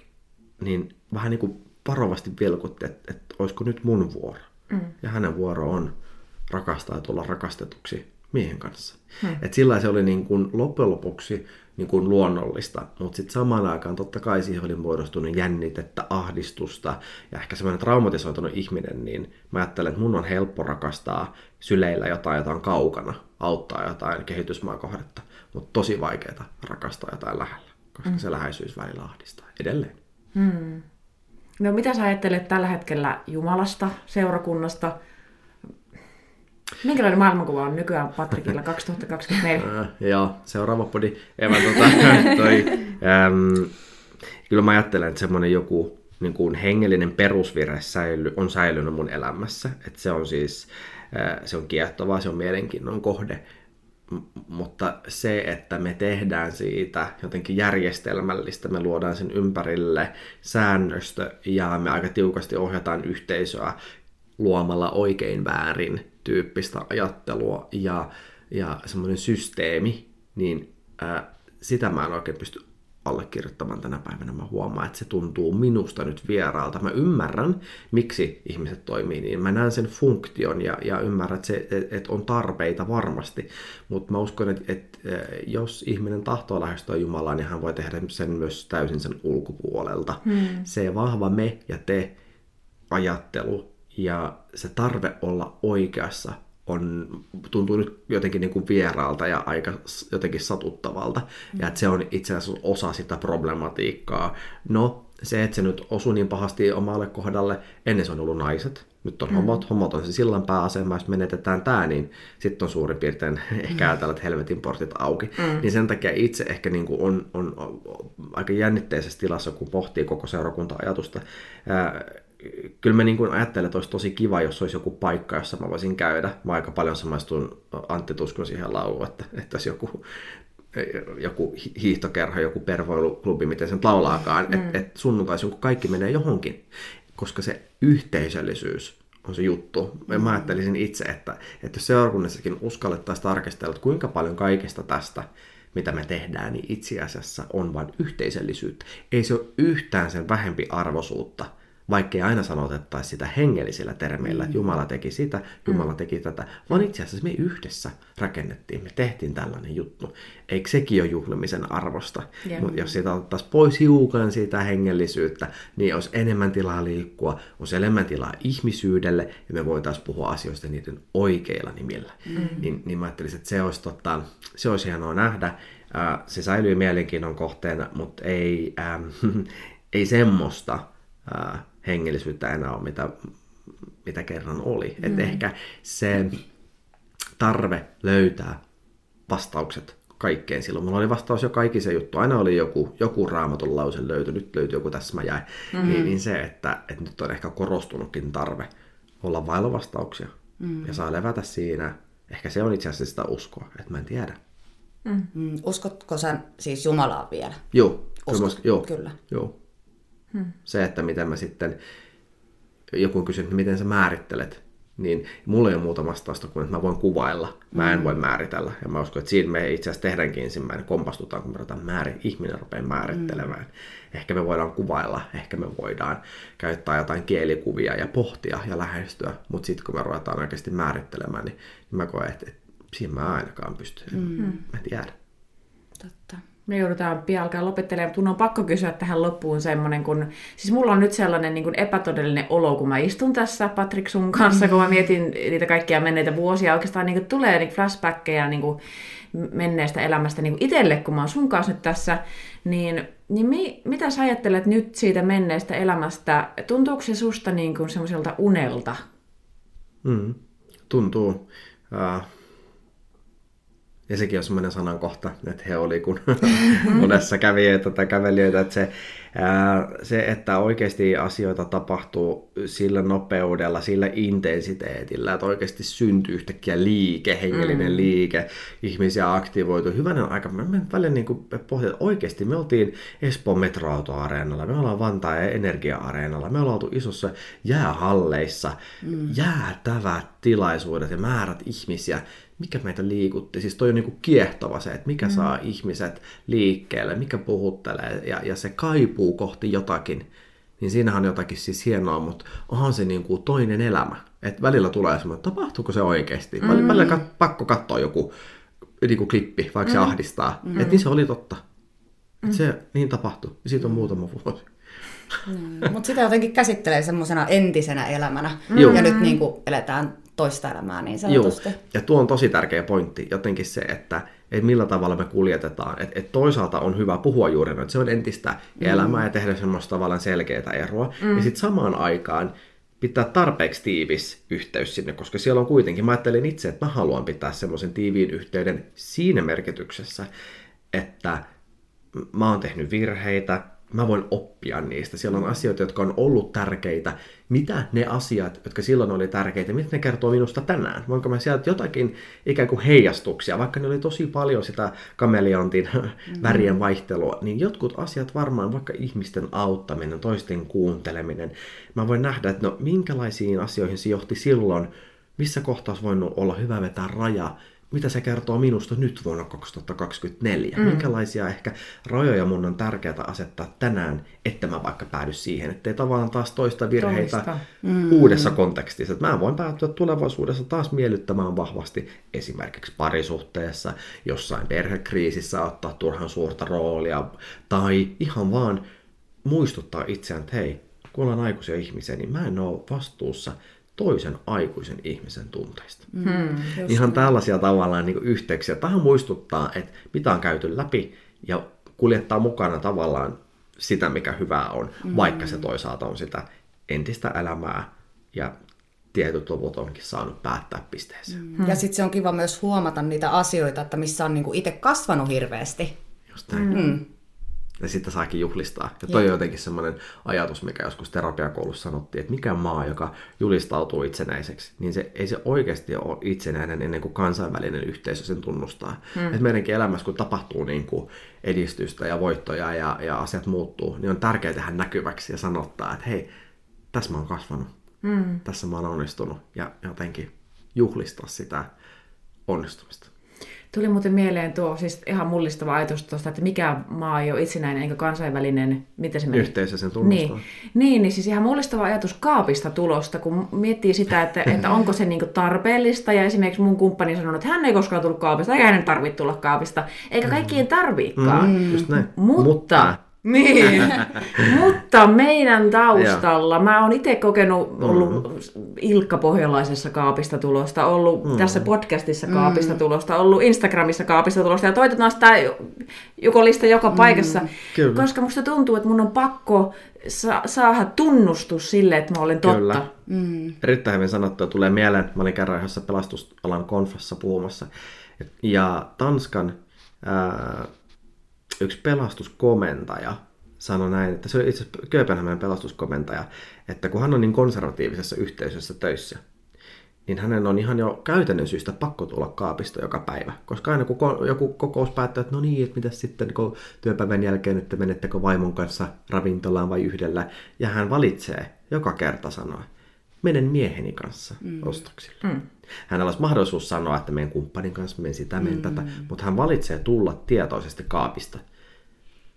niin vähän niin kuin varovasti vilkutti, että, että olisiko nyt mun vuoro. Mm. Ja hänen vuoro on rakastaa ja tulla rakastetuksi miehen kanssa. Hmm. Et sillä se oli niin kuin loppujen lopuksi niin kuin luonnollista, mutta sitten samaan aikaan totta kai siihen oli muodostunut jännitettä, ahdistusta ja ehkä semmoinen traumatisoitunut ihminen, niin mä ajattelen, että mun on helppo rakastaa syleillä jotain, jotain kaukana, auttaa jotain kehitysmaakohdetta, mutta tosi vaikeaa rakastaa jotain lähellä, koska hmm. se läheisyys välillä ahdistaa edelleen. Hmm. No mitä sä ajattelet tällä hetkellä Jumalasta, seurakunnasta, Minkälainen maailmankuva on nykyään Patrikilla 2024? äh, joo, seuraava podi. Eva, tota, toi, äm, kyllä mä ajattelen, että semmoinen joku niin kuin hengellinen perusvire säily, on säilynyt mun elämässä. Että se on siis äh, se on kiehtovaa, se on mielenkiinnon kohde. M- mutta se, että me tehdään siitä jotenkin järjestelmällistä, me luodaan sen ympärille säännöstö ja me aika tiukasti ohjataan yhteisöä luomalla oikein väärin tyyppistä ajattelua ja, ja semmoinen systeemi, niin ää, sitä mä en oikein pysty allekirjoittamaan tänä päivänä. Mä huomaan, että se tuntuu minusta nyt vieraalta. Mä ymmärrän, miksi ihmiset toimii niin. Mä näen sen funktion ja, ja ymmärrän, että, se, että on tarpeita varmasti. Mutta mä uskon, että, että jos ihminen tahtoo lähestyä Jumalaa, niin hän voi tehdä sen myös täysin sen ulkopuolelta. Hmm. Se vahva me ja te ajattelu ja se tarve olla oikeassa on, tuntuu nyt jotenkin niin kuin vieraalta ja aika jotenkin satuttavalta. Mm. Ja että se on itse asiassa osa sitä problematiikkaa. No, se, että se nyt osui niin pahasti omalle kohdalle, ennen se on ollut naiset. Nyt on mm. homot, homot on se sillan pääasema, jos menetetään tämä, niin sitten on suurin piirtein ehkä ajatella, että helvetin portit auki. Mm. Niin sen takia itse ehkä niin kuin on, on, on aika jännitteisessä tilassa, kun pohtii koko seurakunta-ajatusta kyllä mä niin kuin ajattelen, että olisi tosi kiva, jos olisi joku paikka, jossa mä voisin käydä. Mä aika paljon samaistun Antti Tuskun siihen lauluun, että, että olisi joku, joku hiihtokerho, joku pervoiluklubi, miten se nyt laulaakaan, mm. että et sunnuntaisin, kun kaikki menee johonkin, koska se yhteisöllisyys on se juttu. Mm. Mä ajattelisin itse, että, että jos seurakunnassakin uskallettaisiin tarkastella, että kuinka paljon kaikesta tästä mitä me tehdään, niin itse asiassa on vain yhteisöllisyyttä. Ei se ole yhtään sen vähempi arvoisuutta, vaikkei aina sanotettaisi sitä hengellisillä termeillä, että mm. Jumala teki sitä, Jumala mm. teki tätä, vaan itse asiassa me yhdessä rakennettiin, me tehtiin tällainen juttu. Eikö sekin ole juhlimisen arvosta? Yeah. Mutta jos siitä otettaisiin pois hiukan siitä hengellisyyttä, niin olisi enemmän tilaa liikkua, olisi enemmän tilaa ihmisyydelle, ja me voitaisiin puhua asioista niiden oikeilla nimillä. Mm. Niin, niin mä ajattelisin, että se olisi, totta, se olisi hienoa nähdä. Se säilyy mielenkiinnon kohteena, mutta ei, ähm, ei semmoista, hengellisyyttä enää ole, mitä, mitä kerran oli. Mm. Että ehkä se tarve löytää vastaukset kaikkeen silloin. Mulla oli vastaus jo kaikki juttu. Aina oli joku, joku raamatun lause löyty, nyt löytyi joku tässä mä jäin. Mm-hmm. Niin, niin se, että, että nyt on ehkä korostunutkin tarve olla vailla vastauksia. Mm. Ja saa levätä siinä Ehkä se on itse asiassa sitä uskoa, että mä en tiedä. Mm, uskotko sä siis Jumalaa vielä? Joo, kyllä, Uskot, uskon- joo, kyllä. Joo. Se, että miten mä sitten, joku on kysynyt, että miten sä määrittelet, niin mulla ei ole muuta vastausta kuin, että mä voin kuvailla. Mä en voi määritellä. Ja mä uskon, että siinä me itse asiassa tehdäänkin ensimmäinen, kompastutaan, kun me ruvetaan määri, ihminen rupeaa määrittelemään. Ehkä me voidaan kuvailla, ehkä me voidaan käyttää jotain kielikuvia ja pohtia ja lähestyä. Mutta sitten kun me ruvetaan oikeasti määrittelemään, niin, niin mä koen, että, että siihen mä ainakaan pysty. Mm. Mä en tiedä. Totta. Me joudutaan pian alkaa lopettelemaan, mutta on pakko kysyä tähän loppuun semmoinen, kun... Siis mulla on nyt sellainen niin kuin epätodellinen olo, kun mä istun tässä Patrik sun kanssa, kun mä mietin niitä kaikkia menneitä vuosia. Oikeastaan niin kuin tulee niin flashbackkejä niin kuin menneestä elämästä niin kuin itselle, kun mä oon sun kanssa nyt tässä. Niin, niin mi, mitä sä ajattelet nyt siitä menneestä elämästä? Tuntuuko se susta niin kuin semmoiselta unelta? Mm. Tuntuu. Uh, ja sekin on semmoinen sanankohta, että he oli kun monessa kävijöitä tai kävelijöitä, että se, ää, se, että oikeasti asioita tapahtuu sillä nopeudella, sillä intensiteetillä, että oikeasti syntyy yhtäkkiä liike, hengellinen mm. liike, ihmisiä aktivoituu. Hyvänen aika, mä menen välillä niin kuin pohtia, että oikeasti me oltiin Espoon metroautoareenalla, me ollaan Vantaan Energia-areenalla, me ollaan oltu isossa jäähalleissa, mm. jäätävät tilaisuudet ja määrät ihmisiä, mikä meitä liikutti. Siis toi on niinku kiehtova se, että mikä mm. saa ihmiset liikkeelle, mikä puhuttelee ja, ja se kaipuu kohti jotakin. Niin siinähän on jotakin siis hienoa, mutta onhan se niinku toinen elämä. Et välillä tulee semmoinen, että tapahtuuko se oikeasti. Mm. Välillä kat- pakko katsoa joku niinku klippi, vaikka mm. se ahdistaa. Mm. Että niin se oli totta. Mm. Se niin tapahtui. Ja siitä on muutama vuosi. Mm. Mutta sitä jotenkin käsittelee semmoisena entisenä elämänä. Joo. Ja nyt niin kuin eletään toista elämää niin Joo, sanotusti. ja tuo on tosi tärkeä pointti, jotenkin se, että, että millä tavalla me kuljetetaan. Että et toisaalta on hyvä puhua juuri että se on entistä mm. elämää ja tehdä semmoista tavallaan selkeää eroa. Mm. Ja sitten samaan aikaan pitää tarpeeksi tiivis yhteys sinne, koska siellä on kuitenkin, mä ajattelin itse, että mä haluan pitää semmoisen tiiviin yhteyden siinä merkityksessä, että mä oon tehnyt virheitä, mä voin oppia niistä. Siellä on asioita, jotka on ollut tärkeitä. Mitä ne asiat, jotka silloin oli tärkeitä, mitä ne kertoo minusta tänään? Voinko mä sieltä jotakin ikään kuin heijastuksia, vaikka ne oli tosi paljon sitä kameleontin värien vaihtelua, niin jotkut asiat varmaan, vaikka ihmisten auttaminen, toisten kuunteleminen, mä voin nähdä, että no minkälaisiin asioihin se johti silloin, missä kohtaa olisi voinut olla hyvä vetää raja, mitä se kertoo minusta nyt vuonna 2024. Mm. Minkälaisia ehkä rajoja mun on tärkeää asettaa tänään, että mä vaikka päädy siihen, ettei tavallaan taas toista virheitä Toista. mm. uudessa kontekstissa. Että mä voin päätyä tulevaisuudessa taas miellyttämään vahvasti esimerkiksi parisuhteessa, jossain perhekriisissä ottaa turhan suurta roolia, tai ihan vaan muistuttaa itseään, että hei, kun ollaan aikuisia ihmisiä, niin mä en ole vastuussa toisen aikuisen ihmisen tunteista. Mm. Ihan tällaisia tavallaan niin yhteyksiä. Tähän muistuttaa, että mitä on käyty läpi ja kuljettaa mukana tavallaan sitä, mikä hyvää on, mm. vaikka se toisaalta on sitä entistä elämää ja tietyt luvut onkin saanut päättää pisteeseen. Mm. Ja sitten se on kiva myös huomata niitä asioita, että missä on niinku itse kasvanut hirveästi. Just näin. Mm. Ja sitten saakin juhlistaa. Ja toi on jotenkin semmoinen ajatus, mikä joskus terapiakoulussa sanottiin, että mikä maa, joka julistautuu itsenäiseksi, niin se ei se oikeasti ole itsenäinen ennen kuin kansainvälinen yhteisö sen tunnustaa. Mm. Että meidänkin elämässä, kun tapahtuu niin kuin edistystä ja voittoja ja, ja asiat muuttuu, niin on tärkeää tehdä näkyväksi ja sanottaa, että hei, tässä mä oon kasvanut, mm. tässä mä oon onnistunut ja jotenkin juhlistaa sitä onnistumista. Tuli muuten mieleen tuo siis ihan mullistava ajatus tuosta, että mikä maa ei ole itsenäinen eikä kansainvälinen, miten se meni? Yhteisö sen tunnustaa. Niin, niin, niin siis ihan mullistava ajatus kaapista tulosta, kun miettii sitä, että, että onko se niinku tarpeellista. Ja esimerkiksi mun kumppani sanoi, että hän ei koskaan tullut kaapista, eikä hänen tarvitse tulla kaapista. Eikä kaikkien tarviikaan. Mm, just näin. Mutta, Mutta niin. Mutta meidän taustalla, mä oon itse kokenut, ollut Ilkka Pohjalaisessa kaapista tulosta, ollut mm. tässä podcastissa kaapista mm. tulosta, ollut Instagramissa kaapista tulosta ja toitetaan sitä jukolista joka paikassa. Kyllä. Koska musta tuntuu, että mun on pakko sa- saada tunnustus sille, että mä olen totta. Kyllä. Mm. Erittäin hyvin sanottu. Tulee mieleen, mä olin kerran yhdessä pelastusalan konfassa puhumassa. Ja Tanskan ää, yksi pelastuskomentaja sanoi näin, että se oli itse asiassa Kööpenhaminan pelastuskomentaja, että kun hän on niin konservatiivisessa yhteisössä töissä, niin hänen on ihan jo käytännön syystä pakko tulla kaapista joka päivä. Koska aina kun joku kokous päättää, että no niin, että mitä sitten kun työpäivän jälkeen, että menettekö vaimon kanssa ravintolaan vai yhdellä, ja hän valitsee joka kerta sanoa, menen mieheni kanssa mm. ostoksille. Mm. Hänellä olisi mahdollisuus sanoa, että menen kumppanin kanssa, menen sitä, menen mm. tätä, mutta hän valitsee tulla tietoisesti kaapista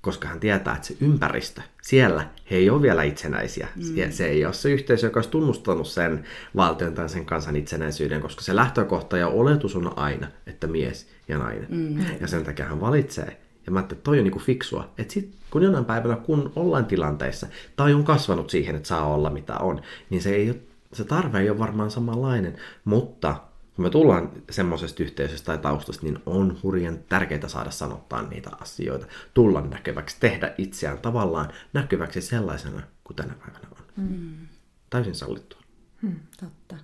koska hän tietää, että se ympäristö, siellä he ei ole vielä itsenäisiä. Mm. Se ei ole se yhteisö, joka olisi tunnustanut sen valtion tai sen kansan itsenäisyyden, koska se lähtökohta ja oletus on aina, että mies ja nainen. Mm. Ja sen takia hän valitsee. Ja mä ajattelin, että toi on niinku fiksua. Että sit, kun jonain päivänä, kun ollaan tilanteissa, tai on kasvanut siihen, että saa olla mitä on, niin se, ei ole, se tarve ei ole varmaan samanlainen. Mutta kun me tullaan semmoisesta yhteisöstä tai taustasta, niin on hurjan tärkeää saada sanottaa niitä asioita, tulla näkeväksi, tehdä itseään tavallaan näkyväksi sellaisena kuin tänä päivänä on. Mm. Täysin sallittua. Hmm, totta.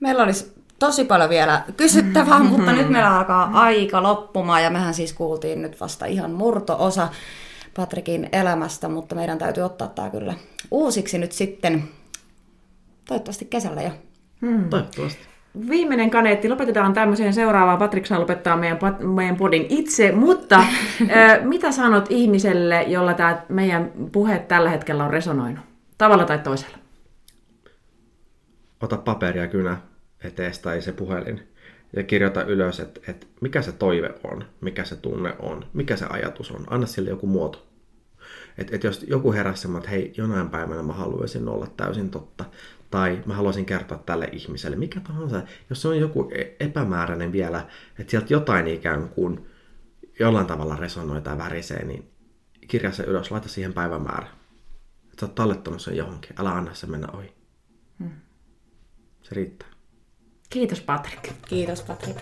Meillä olisi tosi paljon vielä kysyttävää, mm-hmm. mutta nyt meillä alkaa aika loppumaan ja mehän siis kuultiin nyt vasta ihan murto-osa Patrikin elämästä, mutta meidän täytyy ottaa tämä kyllä uusiksi nyt sitten toivottavasti kesällä jo. Hmm. Toivottavasti. Viimeinen kaneetti. Lopetetaan tämmöiseen seuraavaan. Patrik saa lopettaa meidän, meidän podin itse, mutta äh, mitä sanot ihmiselle, jolla tämä meidän puhe tällä hetkellä on resonoinut? Tavalla tai toisella. Ota paperia kynä eteestä tai se puhelin ja kirjoita ylös, että, että mikä se toive on, mikä se tunne on, mikä se ajatus on. Anna sille joku muoto. Että et jos joku heräsi että hei, jonain päivänä mä haluaisin olla täysin totta, tai mä haluaisin kertoa tälle ihmiselle, mikä tahansa, jos se on joku e- epämääräinen vielä, että sieltä jotain ikään kuin jollain tavalla resonoi tai värisee, niin kirja se ylös, laita siihen päivämäärä. Että sä oot tallettanut sen johonkin, älä anna se mennä ohi. Hmm. Se riittää. Kiitos Patrik. Kiitos Patrik.